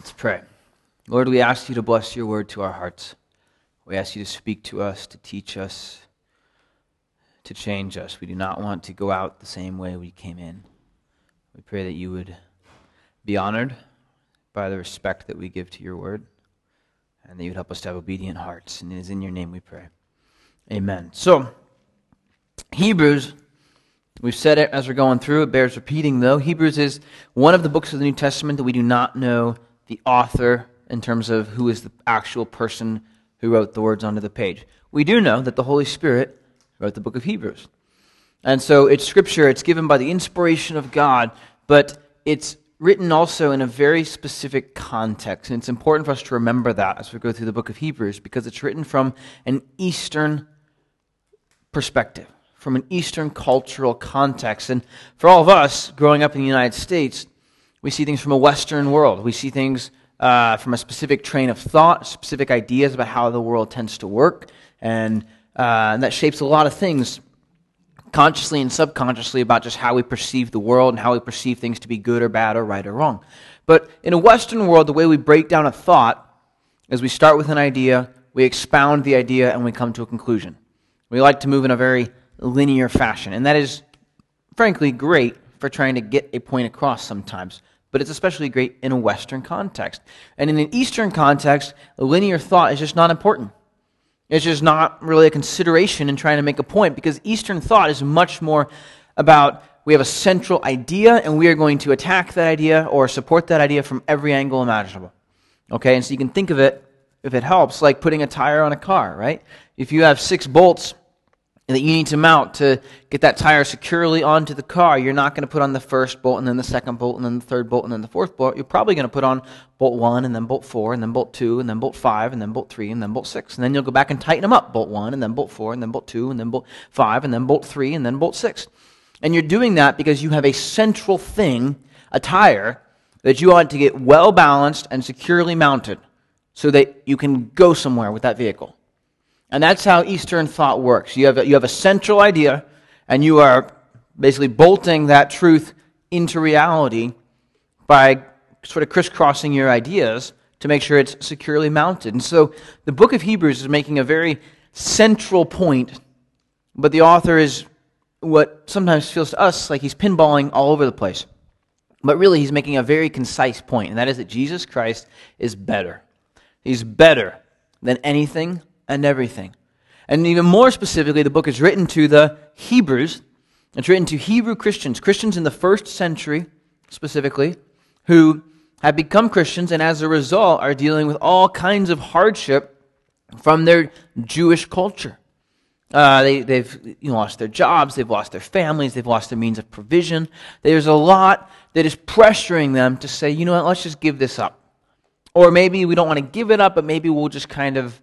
Let's pray. Lord, we ask you to bless your word to our hearts. We ask you to speak to us, to teach us, to change us. We do not want to go out the same way we came in. We pray that you would be honored by the respect that we give to your word, and that you would help us to have obedient hearts. And it is in your name we pray. Amen. So, Hebrews, we've said it as we're going through. It bears repeating, though. Hebrews is one of the books of the New Testament that we do not know the author in terms of who is the actual person who wrote the words onto the page. We do know that the Holy Spirit wrote the book of Hebrews. And so it's scripture, it's given by the inspiration of God, but it's written also in a very specific context. And it's important for us to remember that as we go through the book of Hebrews because it's written from an Eastern perspective, from an Eastern cultural context. And for all of us growing up in the United States, we see things from a Western world. We see things uh, from a specific train of thought, specific ideas about how the world tends to work. And, uh, and that shapes a lot of things consciously and subconsciously about just how we perceive the world and how we perceive things to be good or bad or right or wrong. But in a Western world, the way we break down a thought is we start with an idea, we expound the idea, and we come to a conclusion. We like to move in a very linear fashion, and that is, frankly, great for trying to get a point across sometimes. But it's especially great in a Western context. And in an Eastern context, linear thought is just not important. It's just not really a consideration in trying to make a point because Eastern thought is much more about we have a central idea and we are going to attack that idea or support that idea from every angle imaginable. Okay, and so you can think of it, if it helps, like putting a tire on a car, right? If you have six bolts that you need to mount to get that tire securely onto the car, you're not going to put on the first bolt and then the second bolt and then the third bolt and then the fourth bolt. You're probably going to put on bolt one and then bolt four and then bolt two and then bolt five and then bolt three and then bolt six. And then you'll go back and tighten them up. Bolt one and then bolt four and then bolt two and then bolt five and then bolt three and then bolt six. And you're doing that because you have a central thing, a tire, that you want to get well balanced and securely mounted so that you can go somewhere with that vehicle. And that's how Eastern thought works. You have a, you have a central idea, and you are basically bolting that truth into reality by sort of crisscrossing your ideas to make sure it's securely mounted. And so the book of Hebrews is making a very central point, but the author is what sometimes feels to us like he's pinballing all over the place. But really, he's making a very concise point, and that is that Jesus Christ is better. He's better than anything and everything. And even more specifically, the book is written to the Hebrews. It's written to Hebrew Christians, Christians in the first century specifically, who have become Christians and as a result are dealing with all kinds of hardship from their Jewish culture. Uh, they, have you know, lost their jobs, they've lost their families, they've lost their means of provision. There's a lot that is pressuring them to say, you know what, let's just give this up. Or maybe we don't want to give it up, but maybe we'll just kind of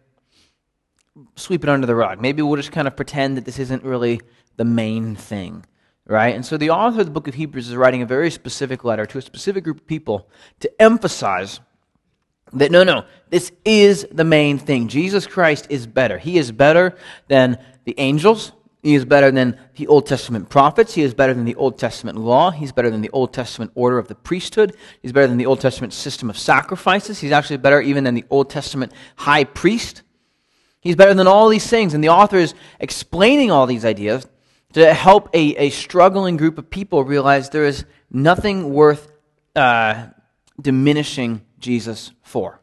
sweep it under the rug. Maybe we'll just kind of pretend that this isn't really the main thing, right? And so the author of the book of Hebrews is writing a very specific letter to a specific group of people to emphasize that no, no, this is the main thing. Jesus Christ is better. He is better than the angels. He is better than the Old Testament prophets. He is better than the Old Testament law. He's better than the Old Testament order of the priesthood. He's better than the Old Testament system of sacrifices. He's actually better even than the Old Testament high priest. He's better than all these things. And the author is explaining all these ideas to help a, a struggling group of people realize there is nothing worth uh, diminishing Jesus for.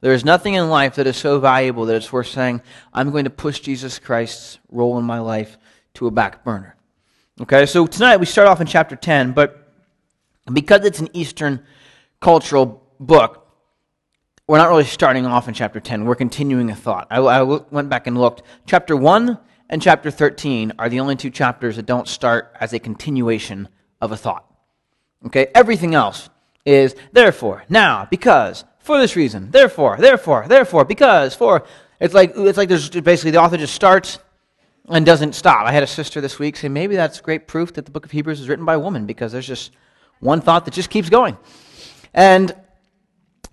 There is nothing in life that is so valuable that it's worth saying, I'm going to push Jesus Christ's role in my life to a back burner. Okay, so tonight we start off in chapter 10, but because it's an Eastern cultural book, we're not really starting off in chapter 10. We're continuing a thought. I, I went back and looked. Chapter 1 and chapter 13 are the only two chapters that don't start as a continuation of a thought. Okay? Everything else is therefore, now, because, for this reason, therefore, therefore, therefore, because, for. It's like, it's like there's basically the author just starts and doesn't stop. I had a sister this week say maybe that's great proof that the book of Hebrews is written by a woman because there's just one thought that just keeps going. And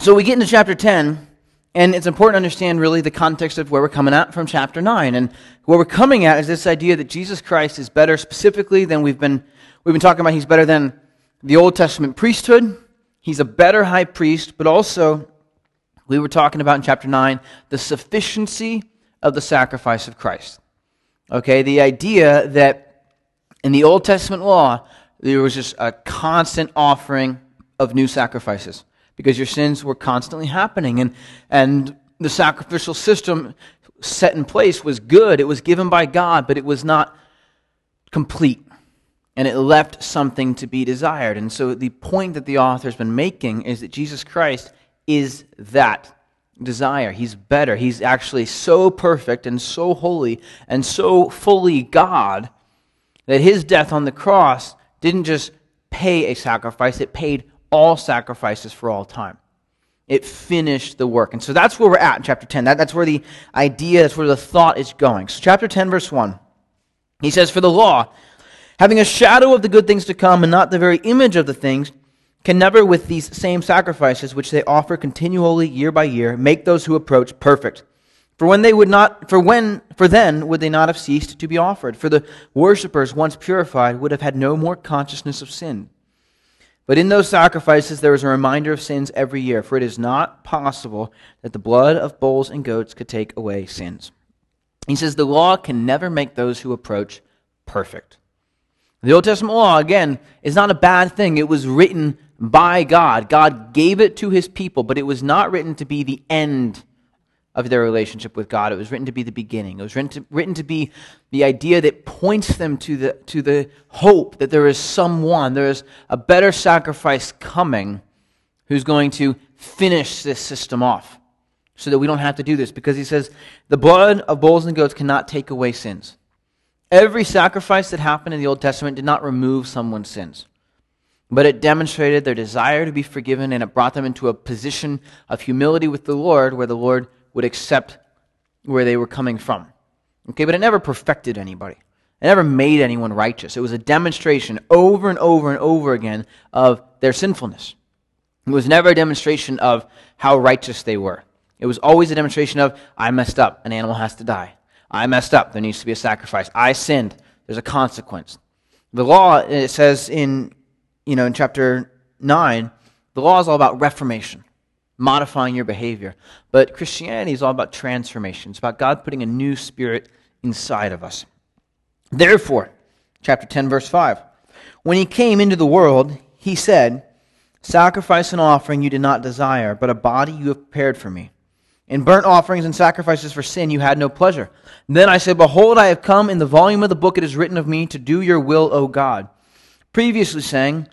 so we get into chapter 10, and it's important to understand really the context of where we're coming at from chapter 9. And where we're coming at is this idea that Jesus Christ is better specifically than we've been, we've been talking about. He's better than the Old Testament priesthood. he's a better high priest, but also, we were talking about in chapter 9, the sufficiency of the sacrifice of Christ. Okay, the idea that in the Old Testament law, there was just a constant offering of new sacrifices because your sins were constantly happening. And, and the sacrificial system set in place was good. It was given by God, but it was not complete. And it left something to be desired. And so the point that the author's been making is that Jesus Christ is that desire. He's better. He's actually so perfect and so holy and so fully God that his death on the cross didn't just pay a sacrifice, it paid all sacrifices for all time. It finished the work. And so that's where we're at in chapter 10. That, that's where the idea, that's where the thought is going. So, chapter 10, verse 1, he says, For the law, having a shadow of the good things to come and not the very image of the things, can never, with these same sacrifices which they offer continually year by year, make those who approach perfect. For when they would not, for when, for then would they not have ceased to be offered? For the worshippers, once purified, would have had no more consciousness of sin. But in those sacrifices there is a reminder of sins every year, for it is not possible that the blood of bulls and goats could take away sins. He says the law can never make those who approach perfect. The Old Testament law, again, is not a bad thing. It was written by God. God gave it to his people, but it was not written to be the end of their relationship with God. It was written to be the beginning. It was written to, written to be the idea that points them to the, to the hope that there is someone, there is a better sacrifice coming who's going to finish this system off so that we don't have to do this. Because he says, the blood of bulls and goats cannot take away sins. Every sacrifice that happened in the Old Testament did not remove someone's sins but it demonstrated their desire to be forgiven and it brought them into a position of humility with the Lord where the Lord would accept where they were coming from. Okay, but it never perfected anybody. It never made anyone righteous. It was a demonstration over and over and over again of their sinfulness. It was never a demonstration of how righteous they were. It was always a demonstration of, I messed up, an animal has to die. I messed up, there needs to be a sacrifice. I sinned, there's a consequence. The law, it says in, you know, in chapter 9, the law is all about reformation modifying your behavior. But Christianity is all about transformation. It's about God putting a new spirit inside of us. Therefore, chapter 10, verse 5, when he came into the world, he said, Sacrifice and offering you did not desire, but a body you have prepared for me. In burnt offerings and sacrifices for sin you had no pleasure. Then I said, Behold, I have come. In the volume of the book it is written of me to do your will, O God. Previously saying,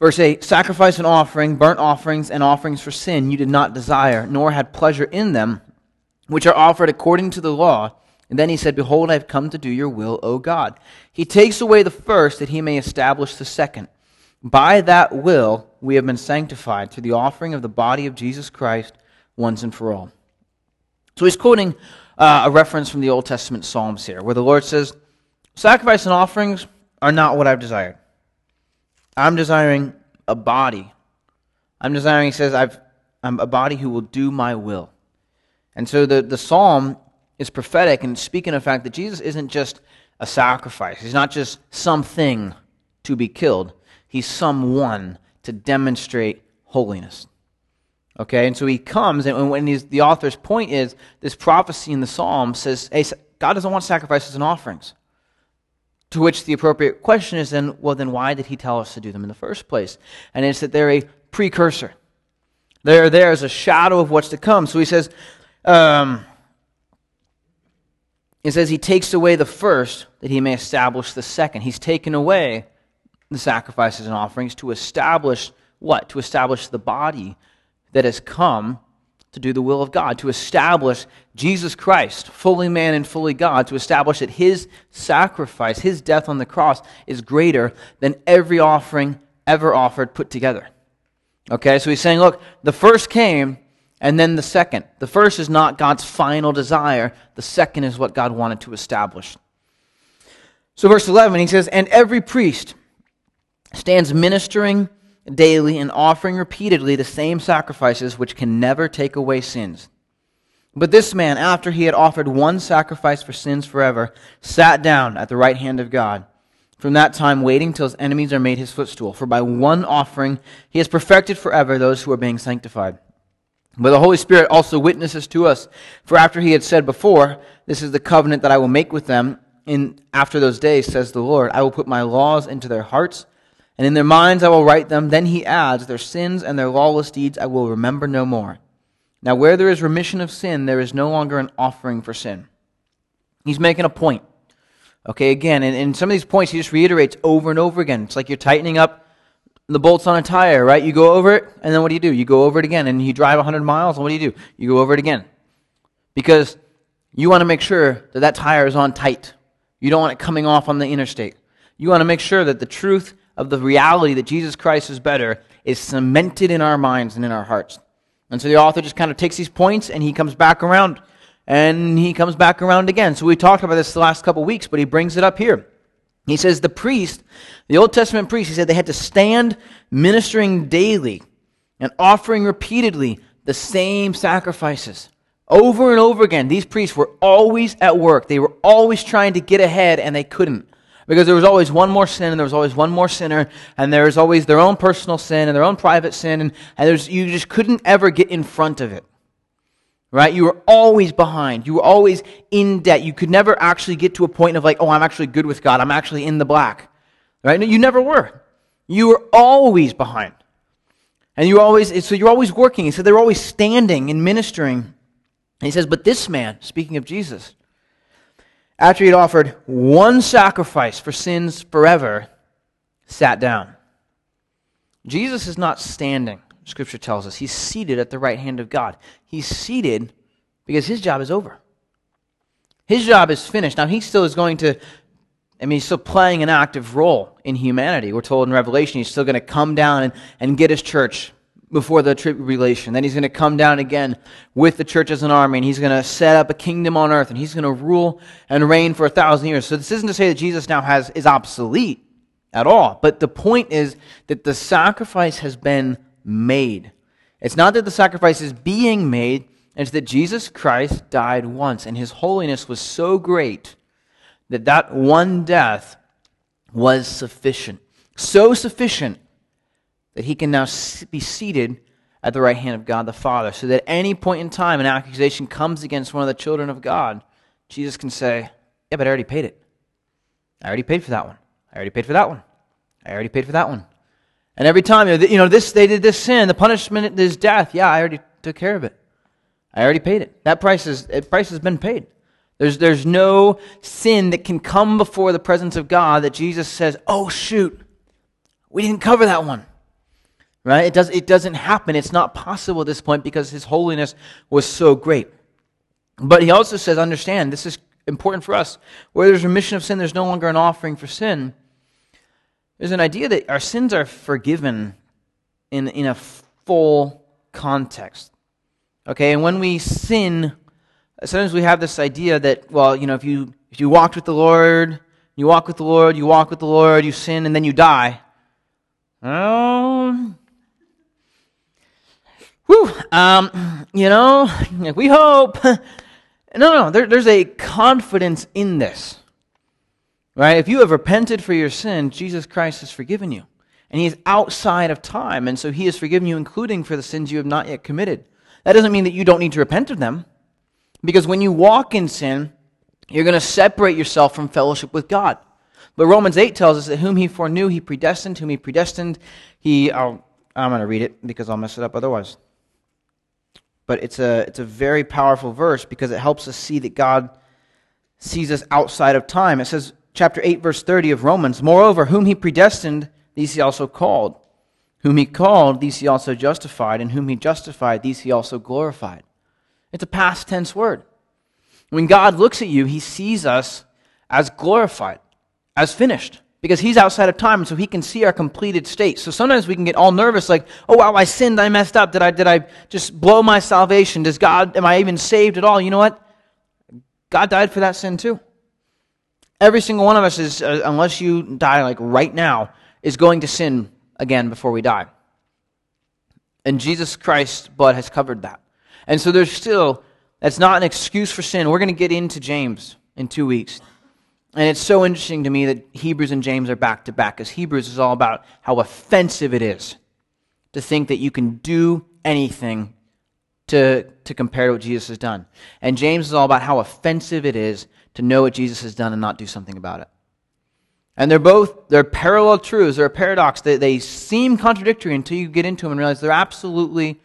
Verse 8 Sacrifice and offering, burnt offerings, and offerings for sin you did not desire, nor had pleasure in them, which are offered according to the law. And then he said, Behold, I have come to do your will, O God. He takes away the first that he may establish the second. By that will we have been sanctified through the offering of the body of Jesus Christ once and for all. So he's quoting uh, a reference from the Old Testament Psalms here, where the Lord says, Sacrifice and offerings are not what I've desired. I'm desiring a body. I'm desiring, he says, I've, I'm a body who will do my will. And so the, the psalm is prophetic and speaking of the fact that Jesus isn't just a sacrifice. He's not just something to be killed. He's someone to demonstrate holiness. Okay, and so he comes, and when the author's point is this prophecy in the psalm says, hey, God doesn't want sacrifices and offerings. To which the appropriate question is then, well, then why did he tell us to do them in the first place? And it's that they're a precursor. They're there as a shadow of what's to come. So he says, um, he says he takes away the first that he may establish the second. He's taken away the sacrifices and offerings to establish what? To establish the body that has come to do the will of God, to establish Jesus Christ, fully man and fully God, to establish that his sacrifice, his death on the cross, is greater than every offering ever offered put together. Okay, so he's saying, look, the first came and then the second. The first is not God's final desire, the second is what God wanted to establish. So, verse 11, he says, And every priest stands ministering daily and offering repeatedly the same sacrifices which can never take away sins. But this man, after he had offered one sacrifice for sins forever, sat down at the right hand of God, from that time waiting till his enemies are made his footstool. For by one offering he has perfected forever those who are being sanctified. But the Holy Spirit also witnesses to us. For after he had said before, This is the covenant that I will make with them in after those days, says the Lord, I will put my laws into their hearts, and in their minds I will write them. Then he adds, Their sins and their lawless deeds I will remember no more. Now, where there is remission of sin, there is no longer an offering for sin. He's making a point. Okay, again, and, and some of these points he just reiterates over and over again. It's like you're tightening up the bolts on a tire, right? You go over it, and then what do you do? You go over it again, and you drive 100 miles, and what do you do? You go over it again. Because you want to make sure that that tire is on tight. You don't want it coming off on the interstate. You want to make sure that the truth of the reality that Jesus Christ is better is cemented in our minds and in our hearts. And so the author just kind of takes these points and he comes back around and he comes back around again. So we talked about this the last couple weeks, but he brings it up here. He says the priest, the Old Testament priest, he said they had to stand ministering daily and offering repeatedly the same sacrifices. Over and over again, these priests were always at work. They were always trying to get ahead, and they couldn't. Because there was always one more sin, and there was always one more sinner, and there was always their own personal sin and their own private sin, and, and you just couldn't ever get in front of it. Right? You were always behind. You were always in debt. You could never actually get to a point of like, oh, I'm actually good with God. I'm actually in the black. Right? No, you never were. You were always behind. And you always, so you're always working. He said they were always standing and ministering. And he says, but this man, speaking of Jesus, after he had offered one sacrifice for sins forever, sat down. Jesus is not standing. Scripture tells us. He's seated at the right hand of God. He's seated because his job is over. His job is finished. Now, he still is going to, I mean, he's still playing an active role in humanity. We're told in Revelation he's still going to come down and, and get his church before the tribulation. Then he's going to come down again with the church as an army, and he's going to set up a kingdom on earth, and he's going to rule and reign for a thousand years. So this isn't to say that Jesus now has is obsolete at all, but the point is that the sacrifice has been made. It's not that the sacrifice is being made, it's that Jesus Christ died once, and his holiness was so great that that one death was sufficient. So sufficient that he can now be seated at the right hand of God the Father, so that any point in time an accusation comes against one of the children of God, Jesus can say, Yeah, but I already paid it. I already paid for that one. I already paid for that one. I already paid for that one. And every time, you know, this, they did this sin, the punishment is death. Yeah, I already took care of it. I already paid it. That price, is, price has been paid. There's, there's no sin that can come before the presence of God that Jesus says, oh, shoot, we didn't cover that one. Right? It, does, it doesn't happen. It's not possible at this point because his holiness was so great. But he also says, understand, this is important for us. Where there's remission of sin, there's no longer an offering for sin. There's an idea that our sins are forgiven in, in a full context. Okay, and when we sin, sometimes we have this idea that, well, you know, if you if you walked with the Lord, you walk with the Lord, you walk with the Lord, you sin, and then you die. Oh, whew, um, you know, we hope. No, no, there, there's a confidence in this. Right? If you have repented for your sin, Jesus Christ has forgiven you. And he is outside of time, and so he has forgiven you, including for the sins you have not yet committed. That doesn't mean that you don't need to repent of them. Because when you walk in sin, you're going to separate yourself from fellowship with God. But Romans 8 tells us that whom he foreknew, he predestined. Whom he predestined, he. I'm going to read it because I'll mess it up otherwise. But it's a, it's a very powerful verse because it helps us see that God sees us outside of time. It says, chapter 8, verse 30 of Romans. Moreover, whom he predestined, these he also called. Whom he called, these he also justified. And whom he justified, these he also glorified. It's a past tense word. When God looks at you, he sees us as glorified, as finished, because he's outside of time, so he can see our completed state. So sometimes we can get all nervous, like, oh wow, I sinned, I messed up. Did I, did I just blow my salvation? Does God, am I even saved at all? You know what? God died for that sin too. Every single one of us is, uh, unless you die like right now, is going to sin again before we die. And Jesus Christ's blood has covered that. And so there's still, that's not an excuse for sin. We're going to get into James in two weeks. And it's so interesting to me that Hebrews and James are back to back, because Hebrews is all about how offensive it is to think that you can do anything to, to compare to what Jesus has done. And James is all about how offensive it is to know what Jesus has done and not do something about it. And they're both, they're parallel truths, they're a paradox. They, they seem contradictory until you get into them and realize they're absolutely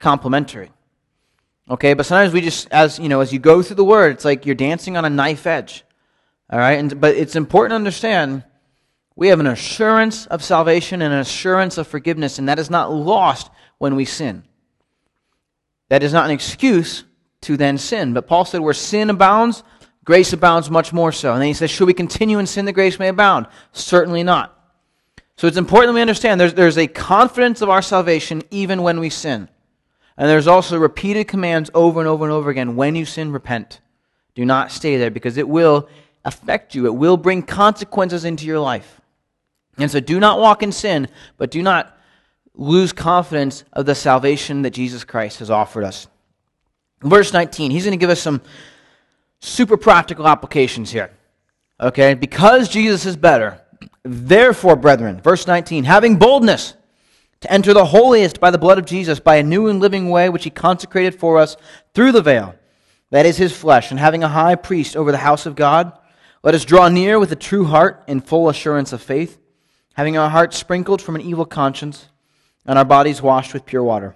complementary. Okay, but sometimes we just, as you know, as you go through the word, it's like you're dancing on a knife edge. All right, and, but it's important to understand we have an assurance of salvation and an assurance of forgiveness, and that is not lost when we sin. That is not an excuse to then sin. But Paul said, where sin abounds, grace abounds much more so. And then he says, should we continue in sin that grace may abound? Certainly not. So it's important we understand there's, there's a confidence of our salvation even when we sin. And there's also repeated commands over and over and over again when you sin, repent. Do not stay there because it will affect you, it will bring consequences into your life. And so do not walk in sin, but do not lose confidence of the salvation that Jesus Christ has offered us. Verse 19, he's going to give us some super practical applications here. Okay? Because Jesus is better, therefore, brethren, verse 19, having boldness to enter the holiest by the blood of Jesus, by a new and living way which he consecrated for us through the veil, that is his flesh, and having a high priest over the house of God, let us draw near with a true heart in full assurance of faith, having our hearts sprinkled from an evil conscience and our bodies washed with pure water.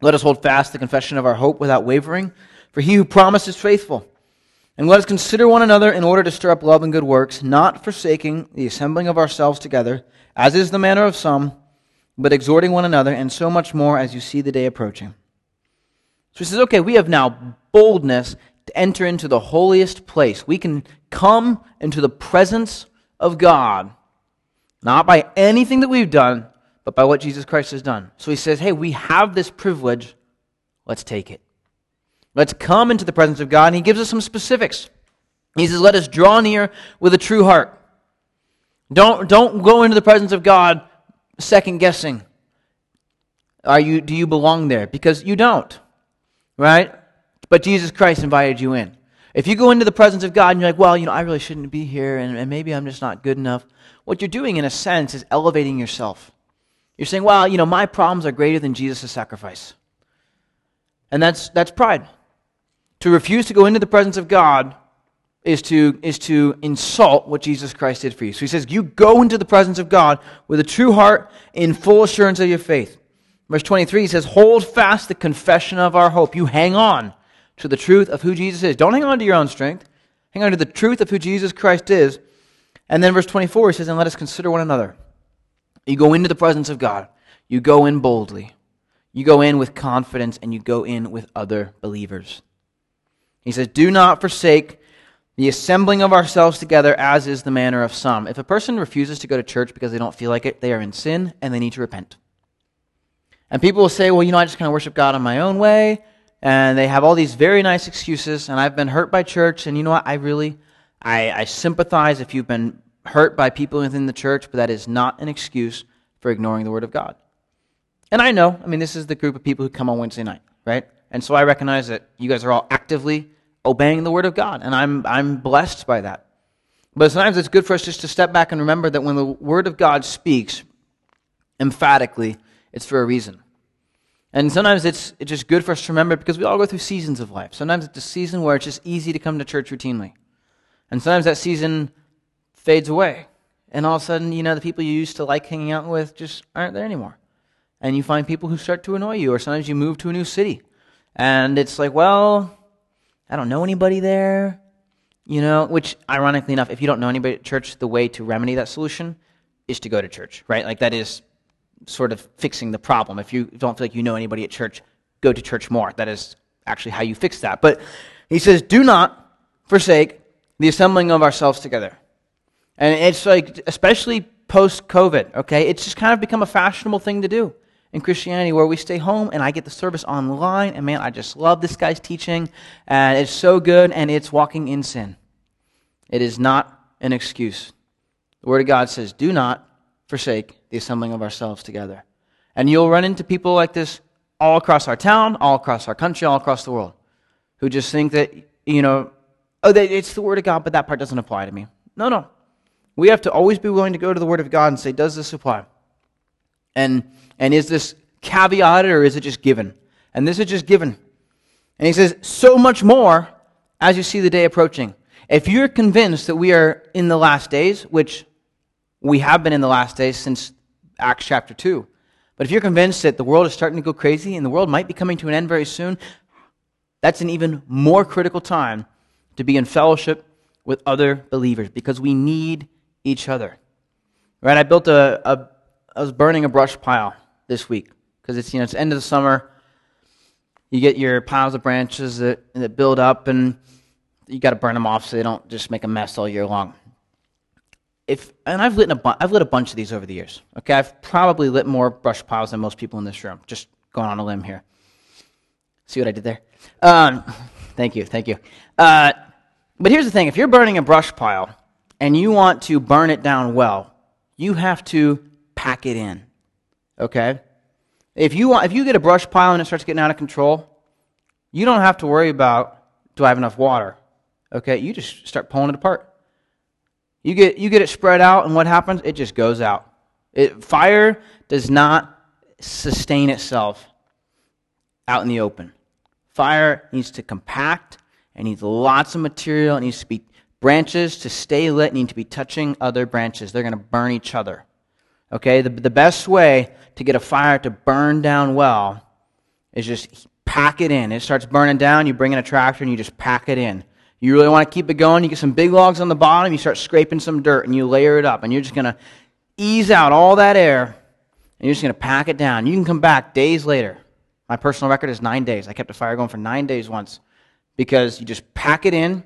Let us hold fast the confession of our hope without wavering, for he who promised is faithful. And let us consider one another in order to stir up love and good works, not forsaking the assembling of ourselves together, as is the manner of some, but exhorting one another, and so much more as you see the day approaching. So he says, okay, we have now boldness to enter into the holiest place. We can come into the presence of God, not by anything that we've done, but by what Jesus Christ has done. So he says, hey, we have this privilege. Let's take it. Let's come into the presence of God. And he gives us some specifics. He says, let us draw near with a true heart. Don't, don't go into the presence of God second guessing. Are you, do you belong there? Because you don't, right? But Jesus Christ invited you in. If you go into the presence of God and you're like, well, you know, I really shouldn't be here and, and maybe I'm just not good enough, what you're doing in a sense is elevating yourself. You're saying, well, you know, my problems are greater than Jesus' sacrifice. And that's, that's pride. To refuse to go into the presence of God is to, is to insult what Jesus Christ did for you. So he says, You go into the presence of God with a true heart in full assurance of your faith. Verse 23, he says, Hold fast the confession of our hope. You hang on to the truth of who Jesus is. Don't hang on to your own strength. Hang on to the truth of who Jesus Christ is. And then verse 24, he says, And let us consider one another. You go into the presence of God. You go in boldly. You go in with confidence and you go in with other believers. He says, Do not forsake the assembling of ourselves together, as is the manner of some. If a person refuses to go to church because they don't feel like it, they are in sin and they need to repent. And people will say, Well, you know, I just kind of worship God on my own way. And they have all these very nice excuses. And I've been hurt by church. And you know what? I really, I, I sympathize if you've been hurt by people within the church, but that is not an excuse for ignoring the Word of God. And I know, I mean, this is the group of people who come on Wednesday night, right? And so I recognize that you guys are all actively obeying the Word of God, and I'm, I'm blessed by that. But sometimes it's good for us just to step back and remember that when the Word of God speaks emphatically, it's for a reason. And sometimes it's, it's just good for us to remember because we all go through seasons of life. Sometimes it's a season where it's just easy to come to church routinely. And sometimes that season fades away. And all of a sudden, you know, the people you used to like hanging out with just aren't there anymore. And you find people who start to annoy you, or sometimes you move to a new city. And it's like, well, I don't know anybody there. You know, which, ironically enough, if you don't know anybody at church, the way to remedy that solution is to go to church, right? Like, that is sort of fixing the problem. If you don't feel like you know anybody at church, go to church more. That is actually how you fix that. But he says, do not forsake the assembling of ourselves together. And it's like, especially post COVID, okay? It's just kind of become a fashionable thing to do in Christianity where we stay home and I get the service online. And man, I just love this guy's teaching. And it's so good and it's walking in sin. It is not an excuse. The Word of God says, do not forsake the assembling of ourselves together. And you'll run into people like this all across our town, all across our country, all across the world, who just think that, you know, oh, it's the Word of God, but that part doesn't apply to me. No, no. We have to always be willing to go to the Word of God and say, does this apply? And, and is this caveated or is it just given? And this is just given. And he says, so much more as you see the day approaching. If you're convinced that we are in the last days, which we have been in the last days since Acts chapter 2, but if you're convinced that the world is starting to go crazy and the world might be coming to an end very soon, that's an even more critical time to be in fellowship with other believers because we need each other. Right? I built a, a I was burning a brush pile this week because it's you know it's end of the summer. You get your piles of branches that, that build up, and you got to burn them off so they don't just make a mess all year long. If and I've lit a bu- I've lit a bunch of these over the years. Okay, I've probably lit more brush piles than most people in this room. Just going on a limb here. See what I did there? Um, thank you, thank you. Uh, but here's the thing: if you're burning a brush pile and you want to burn it down well, you have to pack it in. Okay? If you, want, if you get a brush pile and it starts getting out of control, you don't have to worry about do I have enough water? Okay? You just start pulling it apart. You get, you get it spread out, and what happens? It just goes out. It, fire does not sustain itself out in the open. Fire needs to compact, it needs lots of material, it needs to be branches to stay lit, need to be touching other branches. They're going to burn each other. Okay, the, the best way to get a fire to burn down well is just pack it in. It starts burning down, you bring in a tractor and you just pack it in. You really want to keep it going, you get some big logs on the bottom, you start scraping some dirt and you layer it up, and you're just going to ease out all that air, and you're just going to pack it down. You can come back days later. My personal record is nine days. I kept a fire going for nine days once because you just pack it in,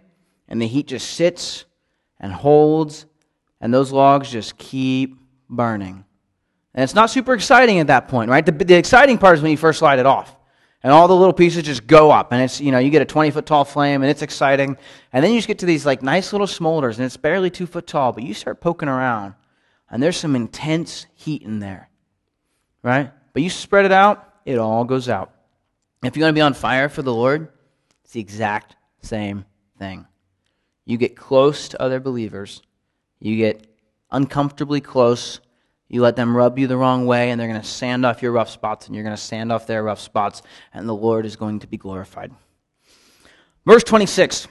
and the heat just sits and holds, and those logs just keep burning. And it's not super exciting at that point, right? The, the exciting part is when you first light it off. And all the little pieces just go up. And it's, you know, you get a 20 foot tall flame and it's exciting. And then you just get to these like nice little smolders and it's barely two foot tall, but you start poking around and there's some intense heat in there, right? But you spread it out, it all goes out. If you're going to be on fire for the Lord, it's the exact same thing. You get close to other believers, you get uncomfortably close. You let them rub you the wrong way, and they're going to sand off your rough spots, and you're going to sand off their rough spots, and the Lord is going to be glorified. Verse 26.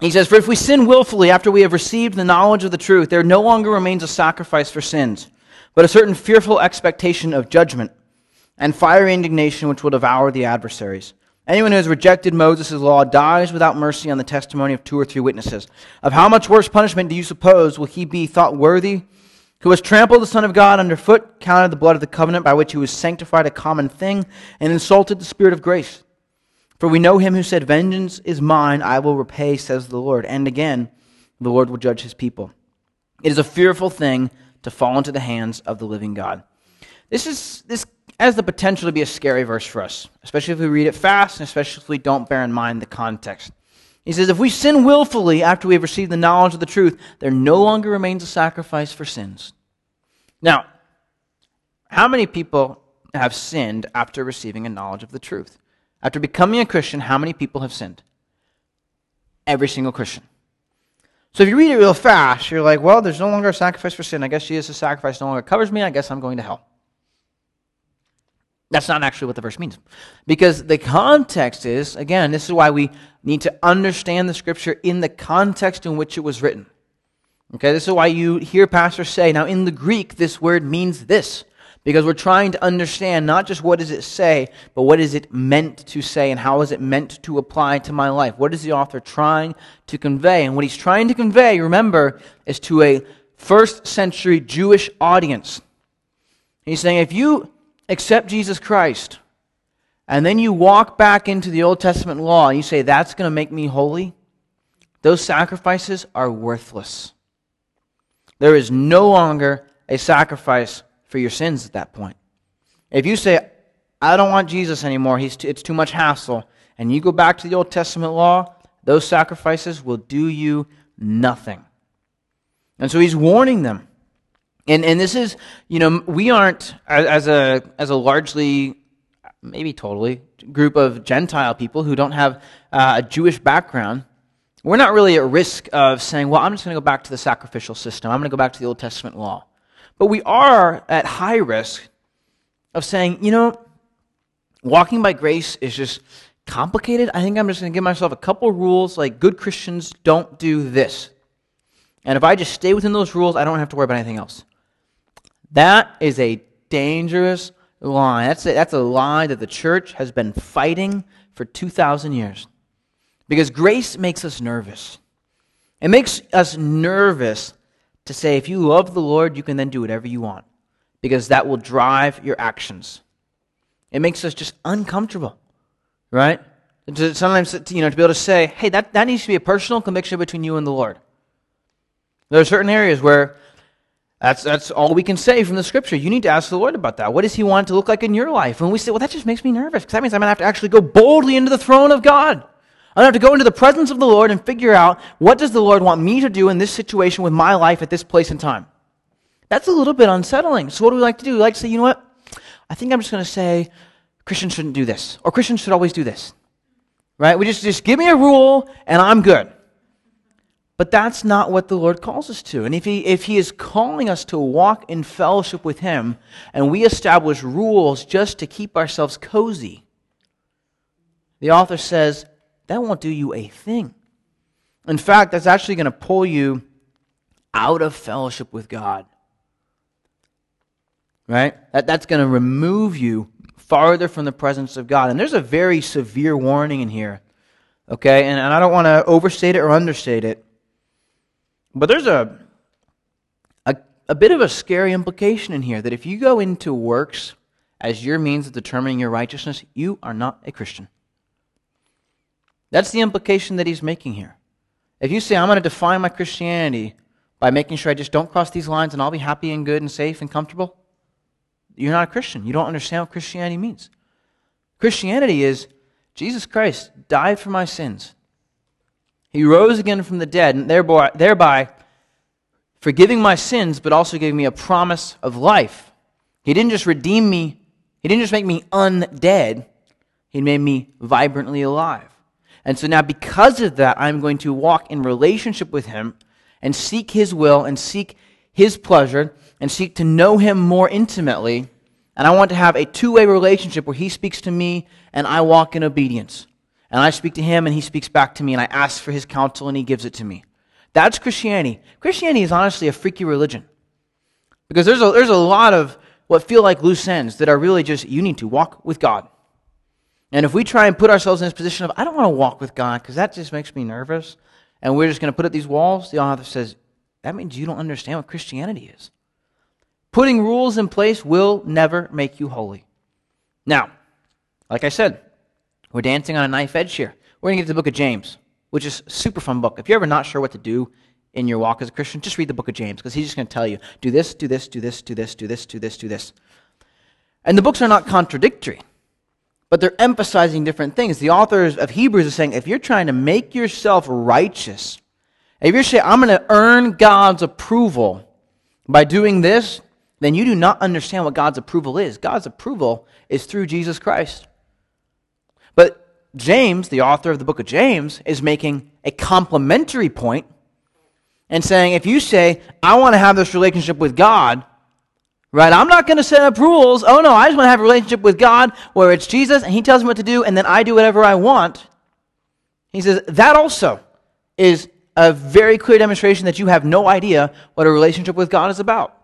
He says, For if we sin willfully after we have received the knowledge of the truth, there no longer remains a sacrifice for sins, but a certain fearful expectation of judgment and fiery indignation which will devour the adversaries. Anyone who has rejected Moses' law dies without mercy on the testimony of two or three witnesses. Of how much worse punishment do you suppose will he be thought worthy who has trampled the Son of God underfoot, counted the blood of the covenant by which he was sanctified a common thing, and insulted the Spirit of grace? For we know him who said, Vengeance is mine, I will repay, says the Lord. And again, the Lord will judge his people. It is a fearful thing to fall into the hands of the living God. This is this has the potential to be a scary verse for us, especially if we read it fast and especially if we don't bear in mind the context. He says, If we sin willfully after we have received the knowledge of the truth, there no longer remains a sacrifice for sins. Now, how many people have sinned after receiving a knowledge of the truth? After becoming a Christian, how many people have sinned? Every single Christian. So if you read it real fast, you're like, well, there's no longer a sacrifice for sin. I guess Jesus' sacrifice no longer covers me. I guess I'm going to hell. That's not actually what the verse means. Because the context is, again, this is why we need to understand the scripture in the context in which it was written. Okay, this is why you hear pastors say, now in the Greek, this word means this. Because we're trying to understand not just what does it say, but what is it meant to say and how is it meant to apply to my life? What is the author trying to convey? And what he's trying to convey, remember, is to a first century Jewish audience. He's saying, if you accept Jesus Christ, and then you walk back into the Old Testament law and you say, that's going to make me holy, those sacrifices are worthless. There is no longer a sacrifice for your sins at that point. If you say, I don't want Jesus anymore, He's too, it's too much hassle, and you go back to the Old Testament law, those sacrifices will do you nothing. And so he's warning them. And, and this is, you know, we aren't, as a, as a largely, maybe totally, group of Gentile people who don't have uh, a Jewish background, we're not really at risk of saying, well, I'm just going to go back to the sacrificial system. I'm going to go back to the Old Testament law. But we are at high risk of saying, you know, walking by grace is just complicated. I think I'm just going to give myself a couple rules like good Christians don't do this. And if I just stay within those rules, I don't have to worry about anything else. That is a dangerous lie. That's a, that's a lie that the church has been fighting for 2,000 years. Because grace makes us nervous. It makes us nervous to say, if you love the Lord, you can then do whatever you want. Because that will drive your actions. It makes us just uncomfortable, right? Sometimes, you know, to be able to say, hey, that, that needs to be a personal conviction between you and the Lord. There are certain areas where that's, that's all we can say from the scripture. You need to ask the Lord about that. What does He want to look like in your life? And we say, well, that just makes me nervous because that means I'm going to have to actually go boldly into the throne of God. I'm going to have to go into the presence of the Lord and figure out what does the Lord want me to do in this situation with my life at this place and time. That's a little bit unsettling. So what do we like to do? We like to say, you know what? I think I'm just going to say Christians shouldn't do this, or Christians should always do this. Right? We just, just give me a rule and I'm good. But that's not what the Lord calls us to. And if he, if he is calling us to walk in fellowship with Him and we establish rules just to keep ourselves cozy, the author says that won't do you a thing. In fact, that's actually going to pull you out of fellowship with God. Right? That, that's going to remove you farther from the presence of God. And there's a very severe warning in here. Okay? And, and I don't want to overstate it or understate it. But there's a, a, a bit of a scary implication in here that if you go into works as your means of determining your righteousness, you are not a Christian. That's the implication that he's making here. If you say, I'm going to define my Christianity by making sure I just don't cross these lines and I'll be happy and good and safe and comfortable, you're not a Christian. You don't understand what Christianity means. Christianity is Jesus Christ died for my sins. He rose again from the dead, and thereby, thereby forgiving my sins, but also giving me a promise of life. He didn't just redeem me, He didn't just make me undead, He made me vibrantly alive. And so now, because of that, I'm going to walk in relationship with Him and seek His will and seek His pleasure and seek to know Him more intimately. And I want to have a two way relationship where He speaks to me and I walk in obedience. And I speak to him and he speaks back to me and I ask for his counsel and he gives it to me. That's Christianity. Christianity is honestly a freaky religion. Because there's a, there's a lot of what feel like loose ends that are really just you need to walk with God. And if we try and put ourselves in this position of, I don't want to walk with God because that just makes me nervous, and we're just going to put up these walls, the author says, that means you don't understand what Christianity is. Putting rules in place will never make you holy. Now, like I said, we're dancing on a knife edge here. We're going to get to the book of James, which is a super fun book. If you're ever not sure what to do in your walk as a Christian, just read the book of James because he's just going to tell you do this, do this, do this, do this, do this, do this, do this. And the books are not contradictory, but they're emphasizing different things. The authors of Hebrews are saying if you're trying to make yourself righteous, if you're saying, I'm going to earn God's approval by doing this, then you do not understand what God's approval is. God's approval is through Jesus Christ. But James, the author of the book of James, is making a complementary point and saying, if you say, I want to have this relationship with God, right, I'm not going to set up rules. Oh, no, I just want to have a relationship with God where it's Jesus and He tells me what to do and then I do whatever I want. He says, that also is a very clear demonstration that you have no idea what a relationship with God is about.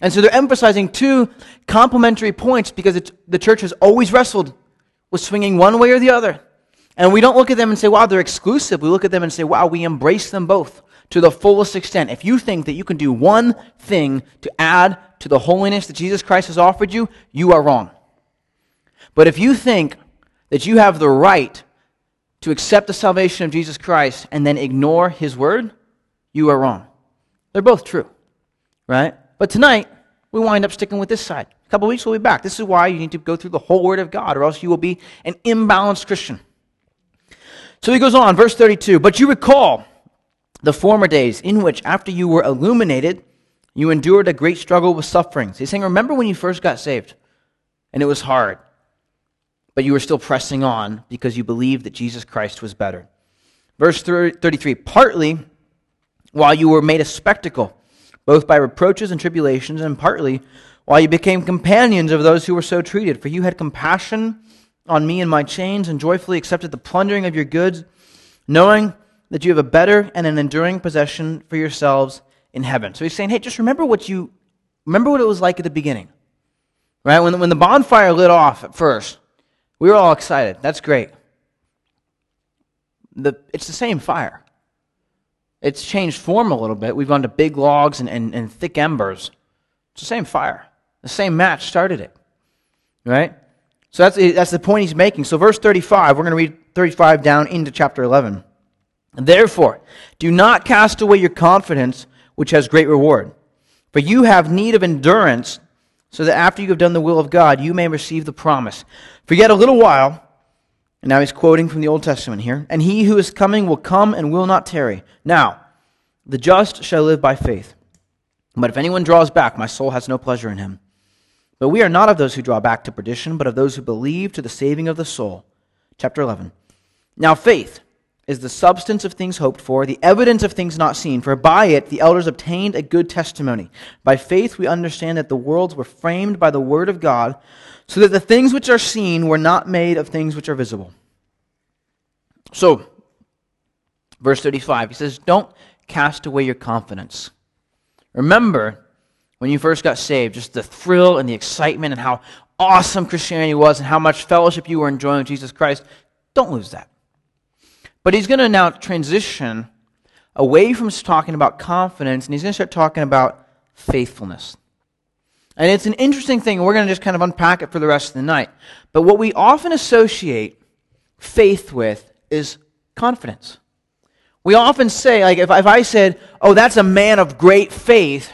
And so they're emphasizing two complementary points because the church has always wrestled was swinging one way or the other. And we don't look at them and say, wow, they're exclusive. We look at them and say, wow, we embrace them both to the fullest extent. If you think that you can do one thing to add to the holiness that Jesus Christ has offered you, you are wrong. But if you think that you have the right to accept the salvation of Jesus Christ and then ignore his word, you are wrong. They're both true, right? But tonight, we wind up sticking with this side. A couple weeks, we'll be back. This is why you need to go through the whole Word of God, or else you will be an imbalanced Christian. So he goes on, verse 32 But you recall the former days in which, after you were illuminated, you endured a great struggle with sufferings. He's saying, Remember when you first got saved, and it was hard, but you were still pressing on because you believed that Jesus Christ was better. Verse 33 Partly while you were made a spectacle, both by reproaches and tribulations, and partly while you became companions of those who were so treated. For you had compassion on me in my chains, and joyfully accepted the plundering of your goods, knowing that you have a better and an enduring possession for yourselves in heaven. So he's saying, hey, just remember what you remember what it was like at the beginning. Right? When, when the bonfire lit off at first, we were all excited. That's great. The, it's the same fire. It's changed form a little bit. We've gone to big logs and, and, and thick embers. It's the same fire. The same match started it. Right? So that's, that's the point he's making. So, verse 35, we're going to read 35 down into chapter 11. Therefore, do not cast away your confidence, which has great reward. For you have need of endurance, so that after you have done the will of God, you may receive the promise. For yet a little while, and now he's quoting from the Old Testament here, and he who is coming will come and will not tarry. Now, the just shall live by faith. But if anyone draws back, my soul has no pleasure in him. But we are not of those who draw back to perdition, but of those who believe to the saving of the soul. Chapter 11. Now, faith is the substance of things hoped for, the evidence of things not seen, for by it the elders obtained a good testimony. By faith we understand that the worlds were framed by the word of God, so that the things which are seen were not made of things which are visible. So, verse 35, he says, Don't cast away your confidence. Remember when you first got saved, just the thrill and the excitement and how awesome Christianity was and how much fellowship you were enjoying with Jesus Christ. Don't lose that. But he's going to now transition away from talking about confidence and he's going to start talking about faithfulness. And it's an interesting thing. We're going to just kind of unpack it for the rest of the night. But what we often associate faith with is confidence. We often say, like, if, if I said, oh, that's a man of great faith,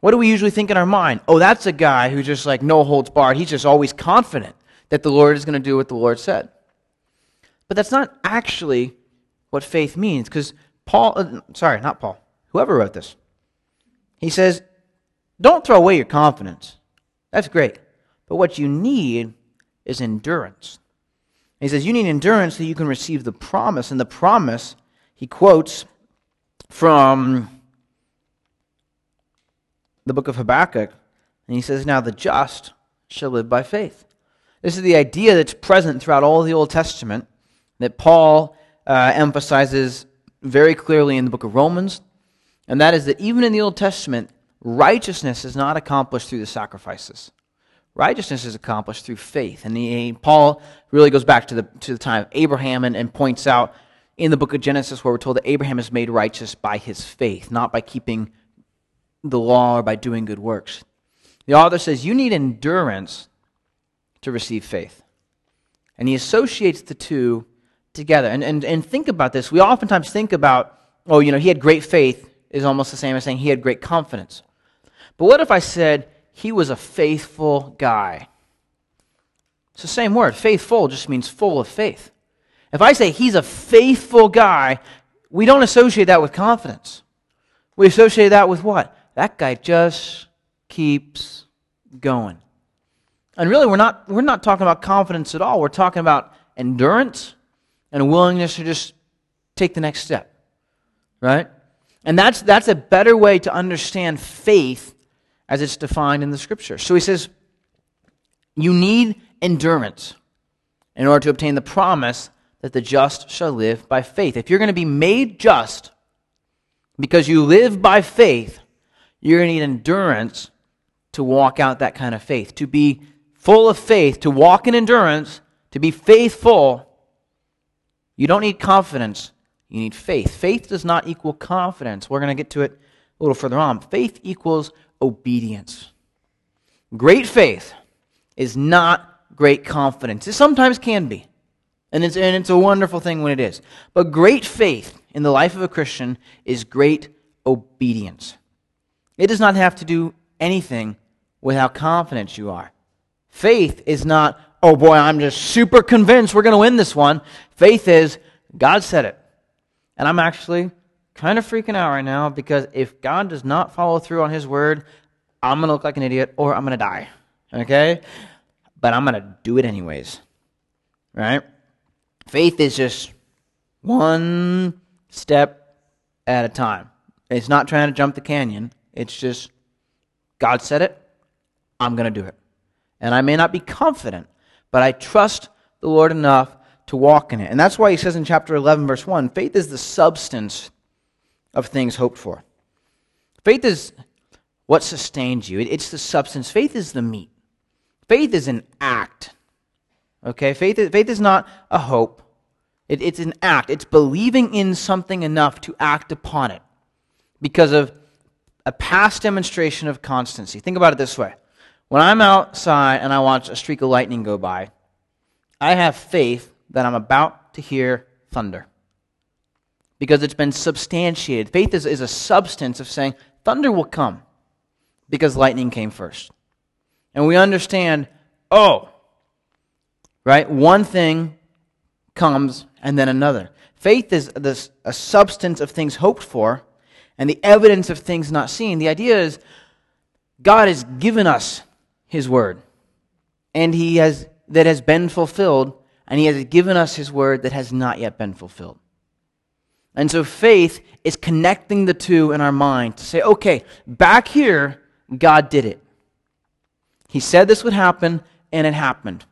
what do we usually think in our mind? Oh, that's a guy who just, like, no holds barred. He's just always confident that the Lord is going to do what the Lord said. But that's not actually what faith means, because Paul, uh, sorry, not Paul, whoever wrote this, he says, don't throw away your confidence. That's great. But what you need is endurance. He says, you need endurance so you can receive the promise. And the promise, he quotes from the book of Habakkuk, and he says, Now the just shall live by faith. This is the idea that's present throughout all the Old Testament that Paul uh, emphasizes very clearly in the book of Romans, and that is that even in the Old Testament, righteousness is not accomplished through the sacrifices. Righteousness is accomplished through faith. And the, Paul really goes back to the, to the time of Abraham and, and points out in the book of Genesis where we're told that Abraham is made righteous by his faith, not by keeping the law or by doing good works. The author says you need endurance to receive faith. And he associates the two together. And, and, and think about this. We oftentimes think about, oh, you know, he had great faith is almost the same as saying he had great confidence. But what if I said he was a faithful guy? It's the same word. Faithful just means full of faith. If I say he's a faithful guy, we don't associate that with confidence. We associate that with what? That guy just keeps going. And really, we're not, we're not talking about confidence at all. We're talking about endurance and a willingness to just take the next step. Right? And that's, that's a better way to understand faith as it's defined in the scripture. So he says, you need endurance in order to obtain the promise that the just shall live by faith. If you're going to be made just because you live by faith, you're going to need endurance to walk out that kind of faith. To be full of faith, to walk in endurance, to be faithful you don't need confidence, you need faith. Faith does not equal confidence. We're going to get to it a little further on. Faith equals obedience. Great faith is not great confidence. It sometimes can be. And it's, and it's a wonderful thing when it is. But great faith in the life of a Christian is great obedience. It does not have to do anything with how confident you are. Faith is not oh boy, I'm just super convinced we're going to win this one. Faith is, God said it. And I'm actually kind of freaking out right now because if God does not follow through on his word, I'm going to look like an idiot or I'm going to die. Okay? But I'm going to do it anyways. Right? Faith is just One step at a time. It's not trying to jump the canyon. It's just, God said it, I'm going to do it. And I may not be confident, but I trust the Lord enough to walk in it. And that's why he says in chapter 11, verse 1 faith is the substance of things hoped for. Faith is what sustains you, it's the substance. Faith is the meat. Faith is an act. Okay? Faith is, faith is not a hope, it, it's an act. It's believing in something enough to act upon it because of a past demonstration of constancy. Think about it this way when I'm outside and I watch a streak of lightning go by, I have faith that I'm about to hear thunder because it's been substantiated. Faith is, is a substance of saying thunder will come because lightning came first. And we understand, oh, right? One thing comes and then another. Faith is this, a substance of things hoped for and the evidence of things not seen. The idea is God has given us his word and he has that has been fulfilled and he has given us his word that has not yet been fulfilled. And so faith is connecting the two in our mind to say, okay, back here, God did it. He said this would happen, and it happened.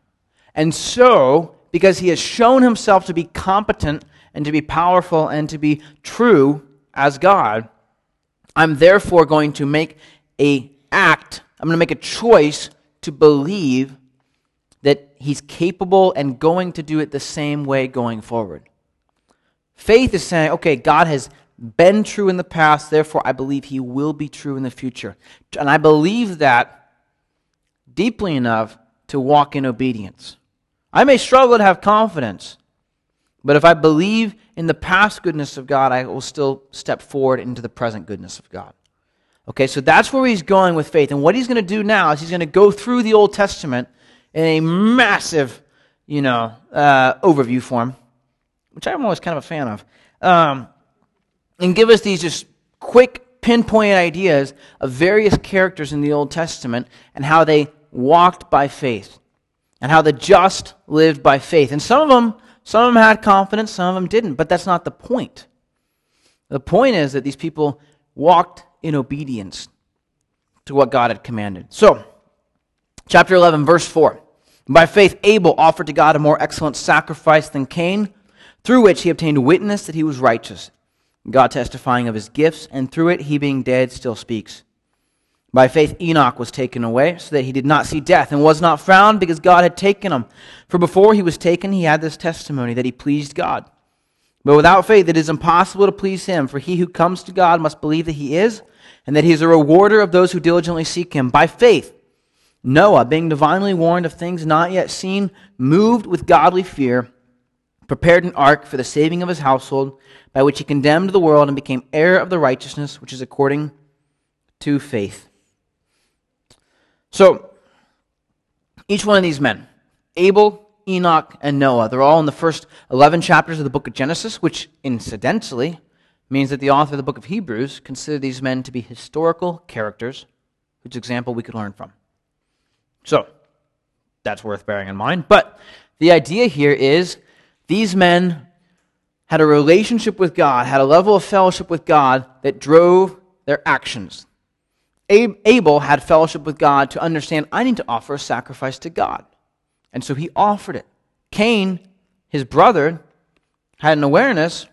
And so, because he has shown himself to be competent and to be powerful and to be true as God, I'm therefore going to make a act, I'm going to make a choice to believe that he's capable and going to do it the same way going forward. Faith is saying, okay, God has been true in the past, therefore I believe he will be true in the future. And I believe that deeply enough to walk in obedience. I may struggle to have confidence, but if I believe in the past goodness of God, I will still step forward into the present goodness of God. Okay, so that's where he's going with faith. And what he's going to do now is he's going to go through the Old Testament in a massive, you know, uh, overview form, which I'm always kind of a fan of, um, and give us these just quick, pinpoint ideas of various characters in the Old Testament and how they walked by faith and how the just lived by faith. And some of them some of them had confidence, some of them didn't, but that's not the point. The point is that these people walked in obedience to what God had commanded. So, chapter 11, verse 4. By faith, Abel offered to God a more excellent sacrifice than Cain, through which he obtained witness that he was righteous, God testifying of his gifts, and through it he being dead still speaks. By faith, Enoch was taken away, so that he did not see death, and was not found because God had taken him. For before he was taken, he had this testimony that he pleased God. But without faith, it is impossible to please him, for he who comes to God must believe that he is, and that he is a rewarder of those who diligently seek him. By faith, Noah, being divinely warned of things not yet seen, moved with godly fear, prepared an ark for the saving of his household, by which he condemned the world and became heir of the righteousness which is according to faith. So, each one of these men, Abel, Enoch, and Noah, they're all in the first 11 chapters of the book of Genesis, which incidentally means that the author of the book of Hebrews considered these men to be historical characters whose example we could learn from. So, that's worth bearing in mind. But the idea here is these men had a relationship with God, had a level of fellowship with God that drove their actions. Abel had fellowship with God to understand, I need to offer a sacrifice to God. And so he offered it. Cain, his brother, had an awareness,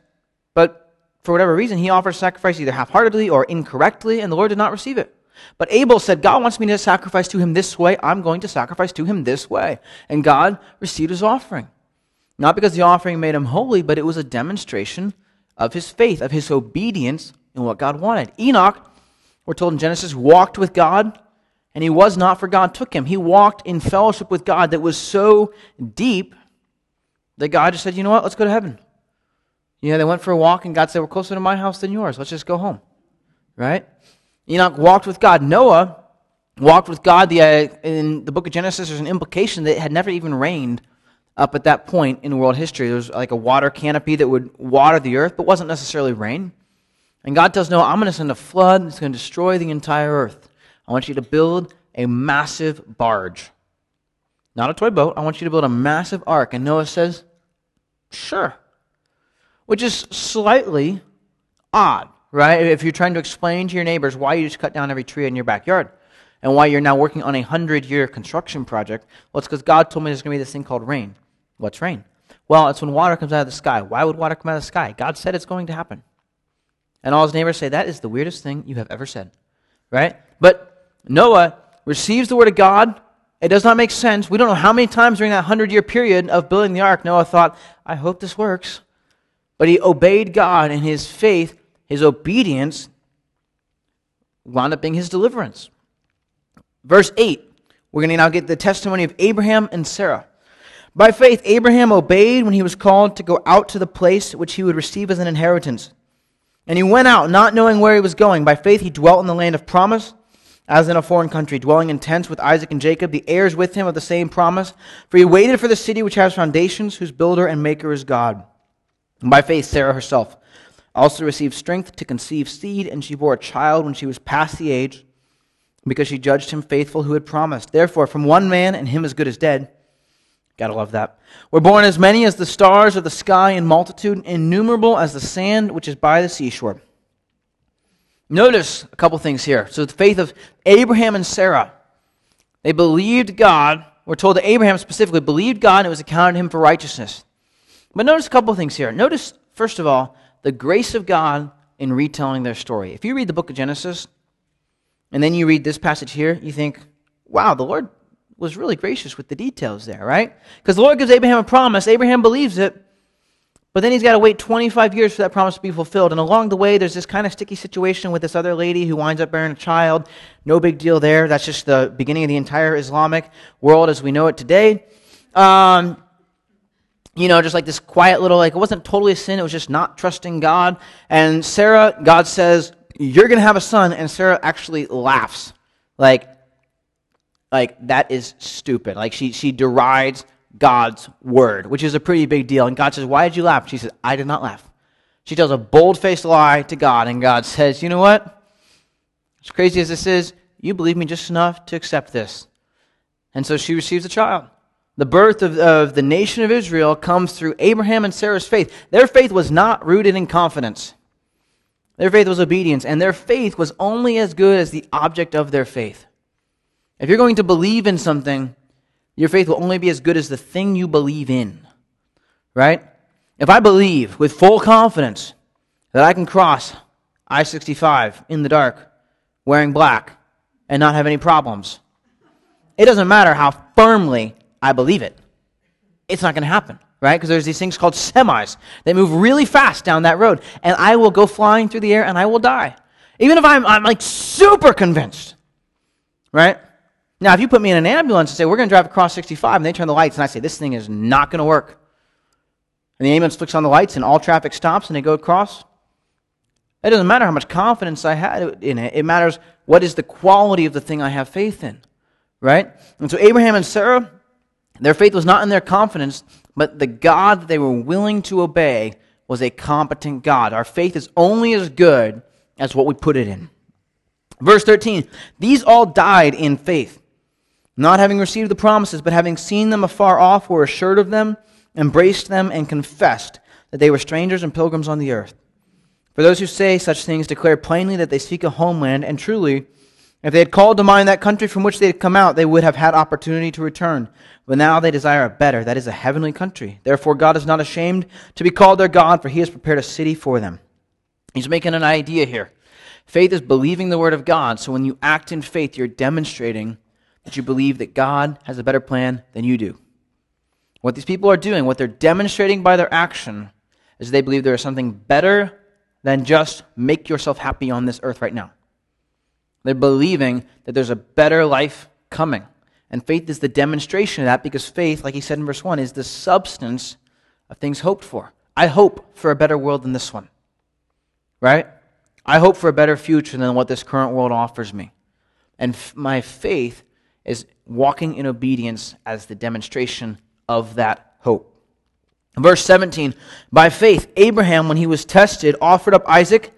but for whatever reason, he offered sacrifice either half heartedly or incorrectly, and the Lord did not receive it. But Abel said, God wants me to sacrifice to him this way. I'm going to sacrifice to him this way. And God received his offering. Not because the offering made him holy, but it was a demonstration of his faith, of his obedience in what God wanted. Enoch we're told in Genesis, walked with God, and he was not, for God took him. He walked in fellowship with God that was so deep that God just said, you know what, let's go to heaven. You know, they went for a walk, and God said, we're closer to my house than yours. Let's just go home. Right? Enoch walked with God. Noah walked with God. The, uh, in the book of Genesis, there's an implication that it had never even rained up at that point in world history. There was like a water canopy that would water the earth, but wasn't necessarily rain. And God tells Noah, I'm going to send a flood that's going to destroy the entire earth. I want you to build a massive barge. Not a toy boat. I want you to build a massive ark. And Noah says, Sure. which is slightly odd, right? If you're trying to explain to your neighbors why you just cut down every tree in your backyard and why you're now working on a hundred year construction project, well, it's because God told me there's going to be this thing called rain. What's rain? Well, it's when water comes out of the sky. Why would water come out of the sky? God said it's going to happen. And all his neighbors say, That is the weirdest thing you have ever said, right? But Noah receives the word of God. It does not make sense. We don't know how many times during that hundred year period of building the ark Noah thought, I hope this works. But he obeyed God, and his faith, his obedience, wound up being his deliverance. Verse 8, we're going to now get the testimony of Abraham and Sarah. By faith, Abraham obeyed when he was called to go out to the place which he would receive as an inheritance. And he went out, not knowing where he was going. By faith, he dwelt in the land of promise, as in a foreign country, dwelling in tents with Isaac and Jacob, the heirs with him of the same promise. For he waited for the city which has foundations, whose builder and maker is God. And by faith, Sarah herself also received strength to conceive seed, and she bore a child when she was past the age, because she judged him faithful who had promised. Therefore, from one man, and him as good as dead, Gotta love that. We're born as many as the stars of the sky in multitude, innumerable as the sand which is by the seashore. Notice a couple things here. So, the faith of Abraham and Sarah. They believed God. We're told that Abraham specifically believed God and it was accounted him for righteousness. But notice a couple things here. Notice, first of all, the grace of God in retelling their story. If you read the book of Genesis and then you read this passage here, you think, wow, the Lord was really gracious with the details there, right? Because the Lord gives Abraham a promise. Abraham believes it. But then he's got to wait 25 years for that promise to be fulfilled. And along the way, there's this kind of sticky situation with this other lady who winds up bearing a child. No big deal there. That's just the beginning of the entire Islamic world as we know it today. Um, you know, just like this quiet little, like, it wasn't totally a sin. It was just not trusting God. And Sarah, God says, You're going to have a son. And Sarah actually laughs. Like, like that is stupid. Like she she derides God's word, which is a pretty big deal. And God says, Why did you laugh? She says, I did not laugh. She tells a bold faced lie to God, and God says, You know what? As crazy as this is, you believe me just enough to accept this. And so she receives a child. The birth of, of the nation of Israel comes through Abraham and Sarah's faith. Their faith was not rooted in confidence. Their faith was obedience, and their faith was only as good as the object of their faith. If you're going to believe in something, your faith will only be as good as the thing you believe in. Right? If I believe with full confidence that I can cross I 65 in the dark wearing black and not have any problems, it doesn't matter how firmly I believe it. It's not going to happen, right? Because there's these things called semis. They move really fast down that road, and I will go flying through the air and I will die. Even if I'm, I'm like super convinced, right? Now, if you put me in an ambulance and say, we're going to drive across 65, and they turn the lights, and I say, this thing is not going to work, and the ambulance flicks on the lights, and all traffic stops, and they go across, it doesn't matter how much confidence I had in it. It matters what is the quality of the thing I have faith in, right? And so Abraham and Sarah, their faith was not in their confidence, but the God that they were willing to obey was a competent God. Our faith is only as good as what we put it in. Verse 13 These all died in faith not having received the promises, but having seen them afar off, were assured of them, embraced them, and confessed that they were strangers and pilgrims on the earth. For those who say such things declare plainly that they seek a homeland, and truly, if they had called to mind that country from which they had come out, they would have had opportunity to return. But now they desire a better, that is, a heavenly country. Therefore, God is not ashamed to be called their God, for he has prepared a city for them. He's making an idea here. Faith is believing the word of God, so when you act in faith, you're demonstrating that you believe that God has a better plan than you do. What these people are doing, what they're demonstrating by their action, is they believe there is something better than just make yourself happy on this earth right now. They're believing that there's a better life coming. And faith is the demonstration of that because faith, like he said in verse 1, is the substance of things hoped for. I hope for a better world than this one. Right? I hope for a better future than what this current world offers me. And f- my faith is walking in obedience as the demonstration of that hope. Verse 17 By faith, Abraham, when he was tested, offered up Isaac,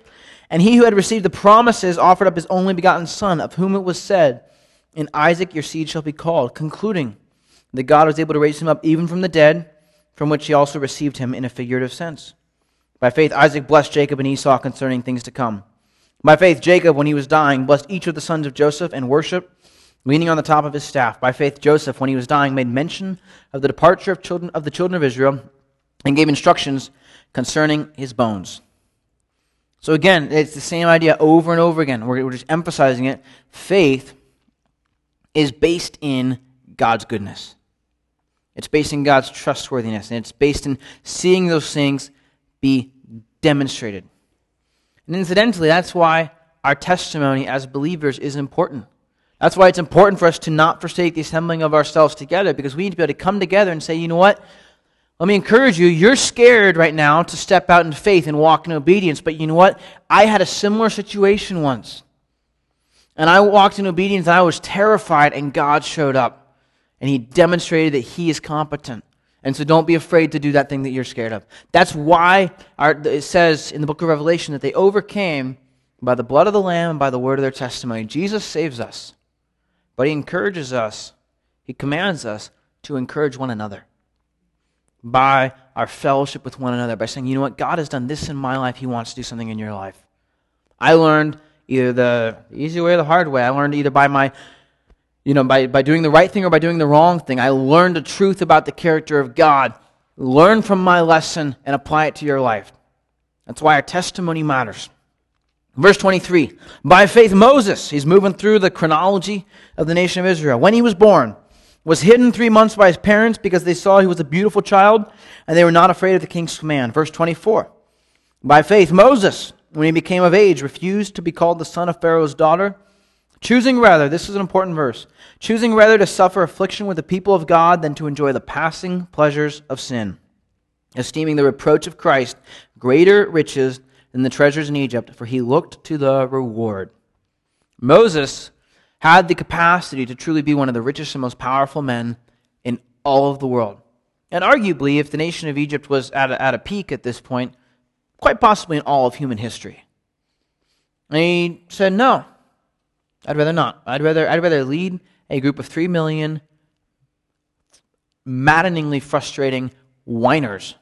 and he who had received the promises offered up his only begotten son, of whom it was said, In Isaac your seed shall be called, concluding that God was able to raise him up even from the dead, from which he also received him in a figurative sense. By faith, Isaac blessed Jacob and Esau concerning things to come. By faith, Jacob, when he was dying, blessed each of the sons of Joseph and worshiped, leaning on the top of his staff. By faith, Joseph, when he was dying, made mention of the departure of, children, of the children of Israel and gave instructions concerning his bones. So again, it's the same idea over and over again. We're, we're just emphasizing it. Faith is based in God's goodness. It's based in God's trustworthiness, and it's based in seeing those things be demonstrated. And incidentally, that's why our testimony as believers is important. That's why it's important for us to not forsake the assembling of ourselves together, because we need to be able to come together and say, you know what? Let me encourage you. You're scared right now to step out in faith and walk in obedience, but you know what? I had a similar situation once. And I walked in obedience and I was terrified, and God showed up. And He demonstrated that He is competent. And so don't be afraid to do that thing that you're scared of. That's why our, it says in the book of Revelation that they overcame by the blood of the Lamb and by the word of their testimony. Jesus saves us, but He encourages us, He commands us to encourage one another by our fellowship with one another, by saying, you know what, God has done this in my life, He wants to do something in your life. I learned either the easy way or the hard way. I learned either by my you know, by, by doing the right thing or by doing the wrong thing. I learned the truth about the character of God. Learn from my lesson and apply it to your life. That's why our testimony matters. Verse 23 By faith, Moses, he's moving through the chronology of the nation of Israel. When he was born, was hidden three months by his parents because they saw he was a beautiful child and they were not afraid of the king's command. Verse 24 By faith, Moses, when he became of age, refused to be called the son of Pharaoh's daughter Choosing rather, this is an important verse, choosing rather to suffer affliction with the people of God than to enjoy the passing pleasures of sin, esteeming the reproach of Christ greater riches than the treasures in Egypt, for he looked to the reward. Moses had the capacity to truly be one of the richest and most powerful men in all of the world. And arguably, if the nation of Egypt was at a, at a peak at this point, quite possibly in all of human history. And he said, No, I'd rather not. I'd rather, I'd rather lead a group of three million maddeningly frustrating whiners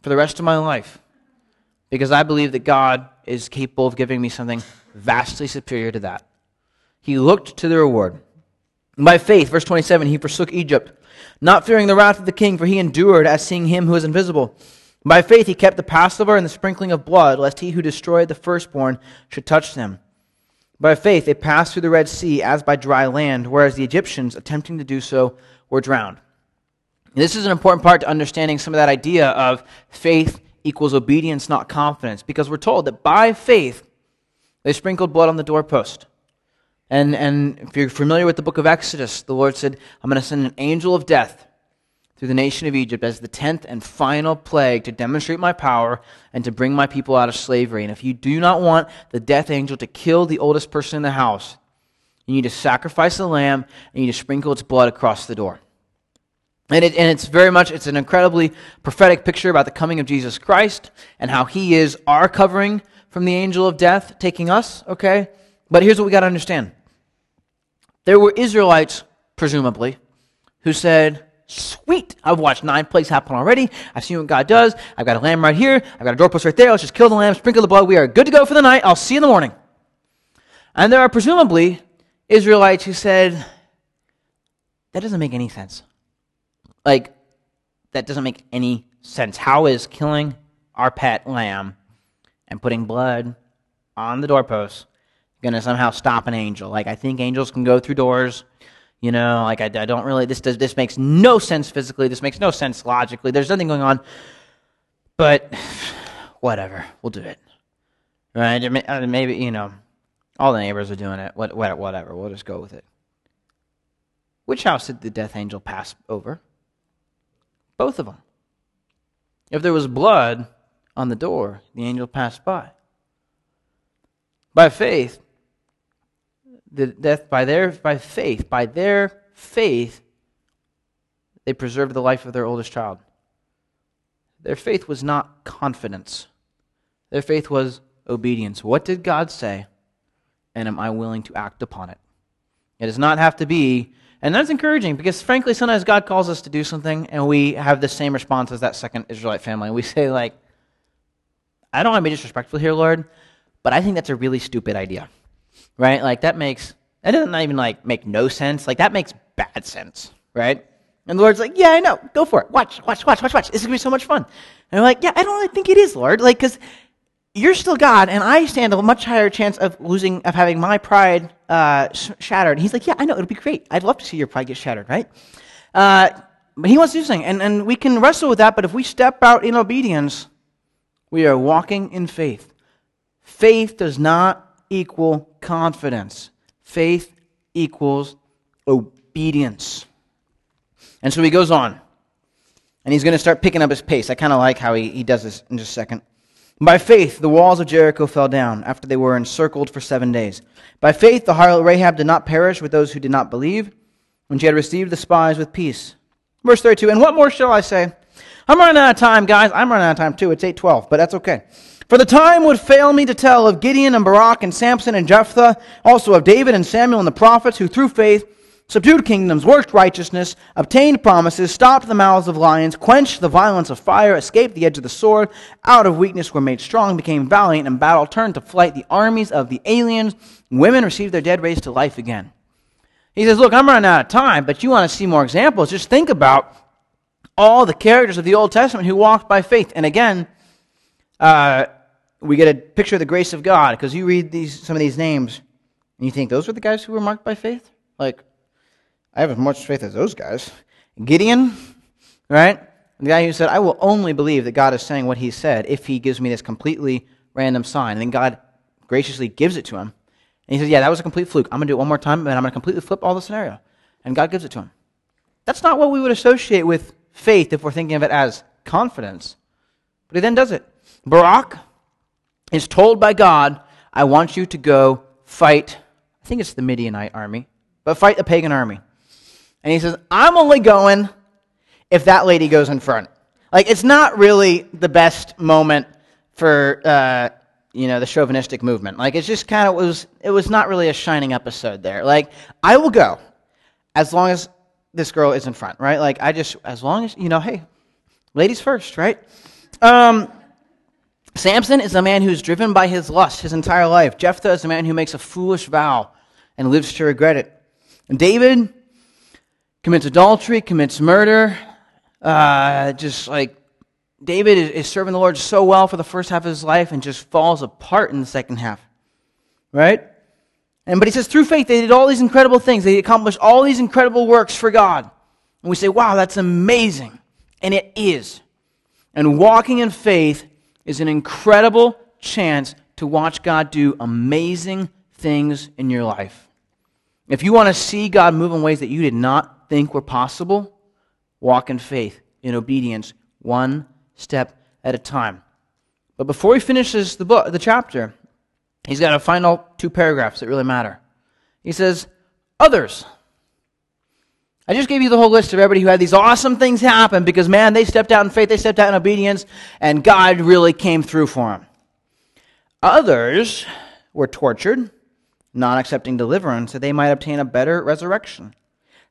for the rest of my life because I believe that God is capable of giving me something vastly superior to that. He looked to the reward. By faith, verse 27, he forsook Egypt, not fearing the wrath of the king, for he endured as seeing him who is invisible. By faith, he kept the Passover and the sprinkling of blood, lest he who destroyed the firstborn should touch them. By faith, they passed through the Red Sea as by dry land, whereas the Egyptians, attempting to do so, were drowned. This is an important part to understanding some of that idea of faith equals obedience, not confidence, because we're told that by faith, they sprinkled blood on the doorpost. And, and if you're familiar with the book of Exodus, the Lord said, I'm going to send an angel of death through the nation of Egypt as the tenth and final plague to demonstrate my power and to bring my people out of slavery. And if you do not want the death angel to kill the oldest person in the house, you need to sacrifice the lamb and you need to sprinkle its blood across the door. And, it, and it's very much, it's an incredibly prophetic picture about the coming of Jesus Christ and how he is our covering from the angel of death taking us, okay? But here's what we got to understand. There were Israelites, presumably, who said, Sweet. I've watched nine plagues happen already. I've seen what God does. I've got a lamb right here. I've got a doorpost right there. Let's just kill the lamb, sprinkle the blood. We are good to go for the night. I'll see you in the morning. And there are presumably Israelites who said, that doesn't make any sense. Like, that doesn't make any sense. How is killing our pet lamb and putting blood on the doorpost going to somehow stop an angel? Like, I think angels can go through doors. You know, like I, I don't really. This does. This makes no sense physically. This makes no sense logically. There's nothing going on. But whatever, we'll do it. Right? Maybe you know, all the neighbors are doing it. What, whatever. We'll just go with it. Which house did the death angel pass over? Both of them. If there was blood on the door, the angel passed by. By faith, the death by their by faith, by their faith, they preserved the life of their oldest child. Their faith was not confidence. Their faith was obedience. What did God say? And am I willing to act upon it? It does not have to be, and that's encouraging because frankly, sometimes God calls us to do something and we have the same response as that second Israelite family. We say, like, I don't want to be disrespectful here, Lord, but I think that's a really stupid idea. Right? Like that makes that doesn't even like make no sense. Like that makes bad sense, right? And the Lord's like, yeah, I know. Go for it. Watch, watch, watch, watch, watch. This is going to be so much fun. And I'm like, yeah, I don't really think it is, Lord. Like, because you're still God, and I stand a much higher chance of losing, of having my pride uh, sh- shattered. And he's like, yeah, I know. It'll be great. I'd love to see your pride get shattered, right? Uh, but he wants to do something. And, and we can wrestle with that, but if we step out in obedience, we are walking in faith. Faith does not equal confidence, faith equals obedience. And so he goes on. And he's going to start picking up his pace. I kind of like how he, he does this in just a second. By faith, the walls of Jericho fell down after they were encircled for seven days. By faith, the harlot Rahab did not perish with those who did not believe when she had received the spies with peace. Verse 32 And what more shall I say? I'm running out of time, guys. I'm running out of time too. It's 812, but that's okay. For the time would fail me to tell of Gideon and Barak and Samson and Jephthah, also of David and Samuel and the prophets who through faith subdued kingdoms, worked righteousness, obtained promises, stopped the mouths of lions, quenched the violence of fire, escaped the edge of the sword, out of weakness were made strong, became valiant in battle, turned to flight the armies of the aliens. Women received their dead raised to life again. He says, Look, I'm running out of time, but you want to see more examples. Just think about all the characters of the Old Testament who walked by faith. And again, uh, we get a picture of the grace of God because you read these, some of these names and you think, those were the guys who were marked by faith? Like, I have as much faith as those guys. Gideon, right? The guy who said, I will only believe that God is saying what he said if he gives me this completely random sign. And then God graciously gives it to him. And he says, Yeah, that was a complete fluke. I'm going to do it one more time, and I'm going to completely flip all the scenario. And God gives it to him. That's not what we would associate with faith if we're thinking of it as confidence. But he then does it. Barak is told by God, I want you to go fight, I think it's the Midianite army, but fight the pagan army. And he says, I'm only going if that lady goes in front. Like, it's not really the best moment for, uh, you know, the chauvinistic movement. Like, it's just kind of was, it was not really a shining episode there. Like, I will go as long as this girl is in front, right? Like, I just, as long as, you know, hey, ladies first, right? Um, Samson is a man who's driven by his lust his entire life. Jephthah is a man who makes a foolish vow and lives to regret it. And David commits adultery, commits murder. Uh, just like David is, is serving the Lord so well for the first half of his life and just falls apart in the second half. Right? And but he says through faith they did all these incredible things. They accomplished all these incredible works for God. And we say, "Wow, that's amazing." And it is. And walking in faith is an incredible chance to watch God do amazing things in your life. If you want to see God move in ways that you did not think were possible, walk in faith, in obedience, one step at a time. But before he finishes the book, the chapter, he's got a final two paragraphs that really matter. He says, Others. I just gave you the whole list of everybody who had these awesome things happen because, man, they stepped out in faith, they stepped out in obedience, and God really came through for them. Others were tortured, not accepting deliverance, that they might obtain a better resurrection.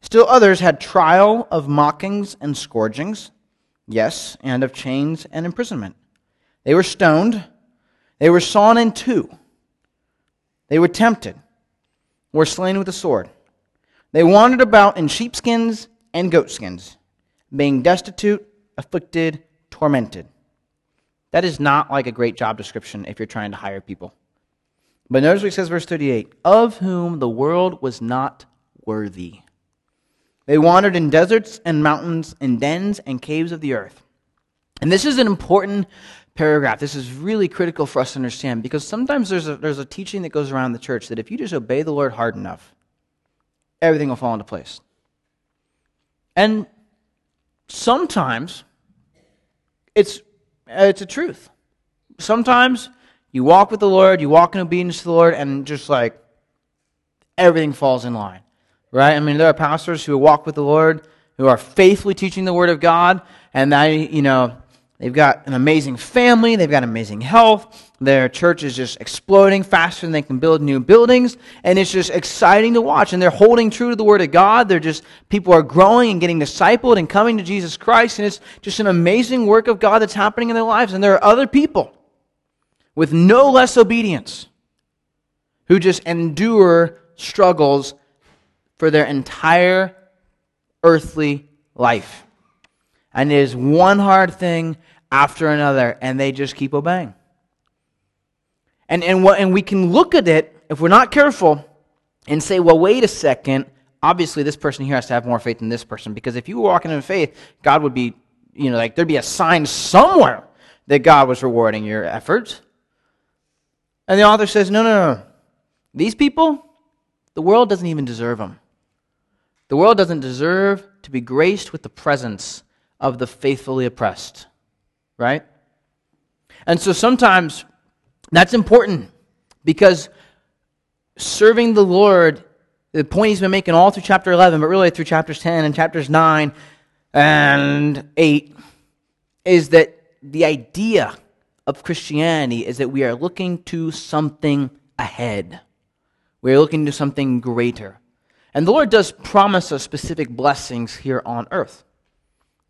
Still others had trial of mockings and scourgings, yes, and of chains and imprisonment. They were stoned, they were sawn in two, they were tempted, were slain with a sword. They wandered about in sheepskins and goatskins, being destitute, afflicted, tormented. That is not like a great job description if you're trying to hire people. But notice what he says, verse 38 of whom the world was not worthy. They wandered in deserts and mountains, and dens and caves of the earth. And this is an important paragraph. This is really critical for us to understand because sometimes there's a, there's a teaching that goes around the church that if you just obey the Lord hard enough, everything will fall into place. And sometimes it's, it's a truth. Sometimes you walk with the Lord, you walk in obedience to the Lord, and just like everything falls in line right? I mean, there are pastors who walk with the Lord, who are faithfully teaching the Word of God, and they, you know, they've got an amazing family, they've got amazing health, their church is just exploding faster than they can build new buildings, and it's just exciting to watch. And they're holding true to the Word of God. They're just, people are growing and getting discipled and coming to Jesus Christ, and it's just an amazing work of God that's happening in their lives. And there are other people with no less obedience, who just endure struggles for their entire earthly life. And it is one hard thing after another, and they just keep obeying. And, and, what, and we can look at it, if we're not careful, and say, well, wait a second. Obviously, this person here has to have more faith than this person, because if you were walking in faith, God would be, you know, like there'd be a sign somewhere that God was rewarding your efforts. And the author says, no, no, no. These people, the world doesn't even deserve them. The world doesn't deserve to be graced with the presence of the faithfully oppressed, right? And so sometimes that's important because serving the Lord, the point he's been making all through chapter 11, but really through chapters 10 and chapters 9 and 8, is that the idea of Christianity is that we are looking to something ahead. We are looking to something greater. And the Lord does promise us specific blessings here on earth.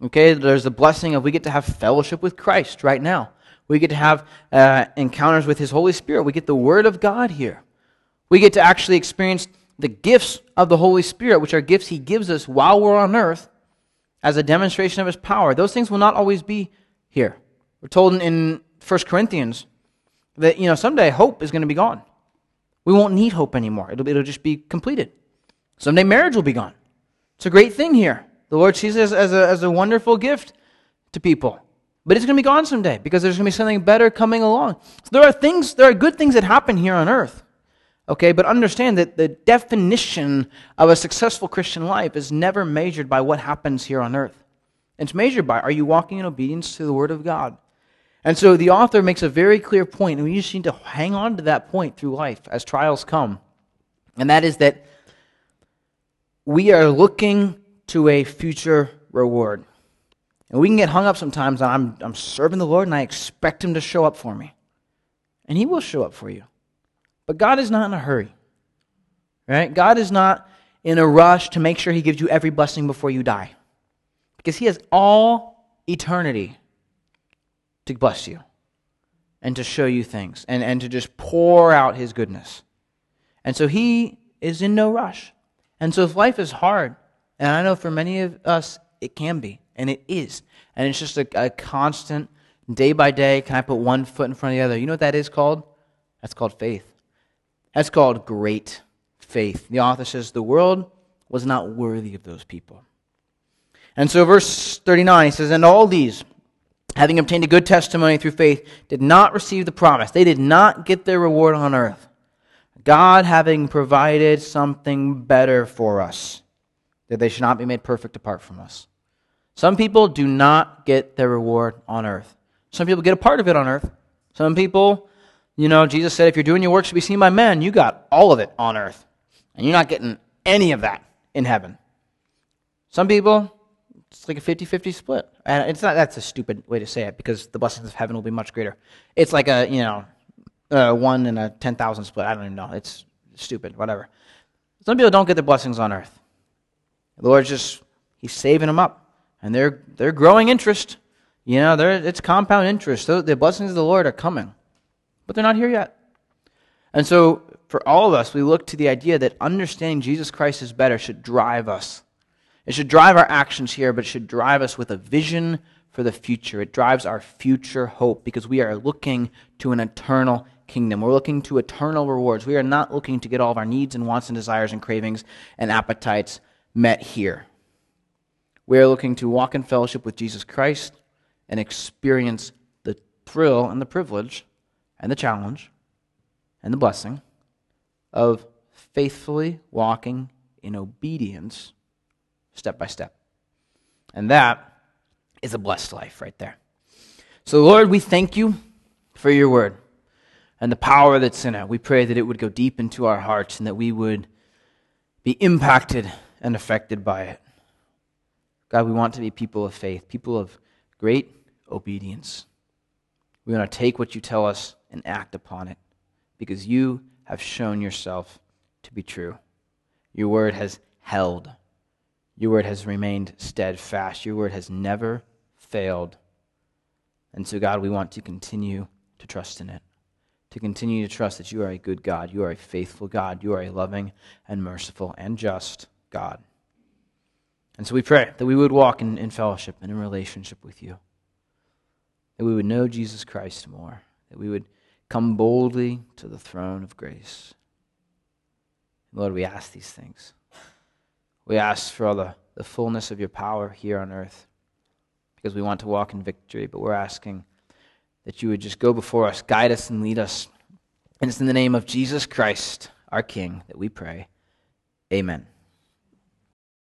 Okay, there's the blessing of we get to have fellowship with Christ right now. We get to have uh, encounters with His Holy Spirit. We get the Word of God here. We get to actually experience the gifts of the Holy Spirit, which are gifts He gives us while we're on earth as a demonstration of His power. Those things will not always be here. We're told in, in 1 Corinthians that, you know, someday hope is going to be gone. We won't need hope anymore. It'll, it'll just be completed. Someday marriage will be gone. It's a great thing here. The Lord sees it as, as, a, as a wonderful gift to people. But it's going to be gone someday because there's going to be something better coming along. So there are things, there are good things that happen here on earth. Okay, but understand that the definition of a successful Christian life is never measured by what happens here on earth. It's measured by are you walking in obedience to the Word of God? And so the author makes a very clear point, and we just need to hang on to that point through life as trials come. And that is that we are looking to a future reward. And we can get hung up sometimes I'm, I'm serving the Lord and I expect Him to show up for me. And He will show up for you. But God is not in a hurry. Right? God is not in a rush to make sure He gives you every blessing before you die. Because He has all eternity to bless you and to show you things and, and to just pour out His goodness. And so He is in no rush. And so if life is hard, and I know for many of us it can be, and it is, and it's just a, a constant, day by day, can I put one foot in front of the other? You know what that is called? That's called faith. That's called great faith. The author says the world was not worthy of those people. And so, verse 39, he says, And all these, having obtained a good testimony through faith, did not receive the promise. They did not get their reward on earth. God having provided something better for us, that they should not be made perfect apart from us. Some people do not get their reward on earth. Some people get a part of it on earth. Some people, you know, Jesus said, if you're doing your works to be seen by men, you got all of it on earth. And you're not getting any of that in heaven. Some people, it's like a 50 50 split. And it's not, that's a stupid way to say it because the blessings of heaven will be much greater. It's like a, you know, uh, one in a 10,000 split. I don't even know. It's stupid, whatever. Some people don't get the blessings on earth. The Lord's just, He's saving them up. And they're, they're growing interest. You know, it's compound interest. So the blessings of the Lord are coming. But they're not here yet. And so, for all of us, we look to the idea that understanding Jesus Christ is better should drive us. It should drive our actions here, but it should drive us with a vision for the future. It drives our future hope because we are looking to an eternal kingdom. We're looking to eternal rewards. We are not looking to get all of our needs and wants and desires and cravings and appetites met here. We are looking to walk in fellowship with Jesus Christ and experience the thrill and the privilege and the challenge and the blessing of faithfully walking in obedience step by step. And that is a blessed life right there. So, Lord, we thank you for your word and the power that's in it. We pray that it would go deep into our hearts and that we would be impacted and affected by it. God, we want to be people of faith, people of great obedience. We want to take what you tell us and act upon it because you have shown yourself to be true. Your word has held, your word has remained steadfast, your word has never failed. And so, God, we want to continue to trust in it. To continue to trust that you are a good God, you are a faithful God, you are a loving and merciful and just God. And so we pray that we would walk in, in fellowship and in relationship with you, that we would know Jesus Christ more, that we would come boldly to the throne of grace. Lord, we ask these things. We ask for all the, the fullness of your power here on earth because we want to walk in victory, but we're asking that you would just go before us, guide us, and lead us. And it's in the name of Jesus Christ, our King, that we pray. Amen.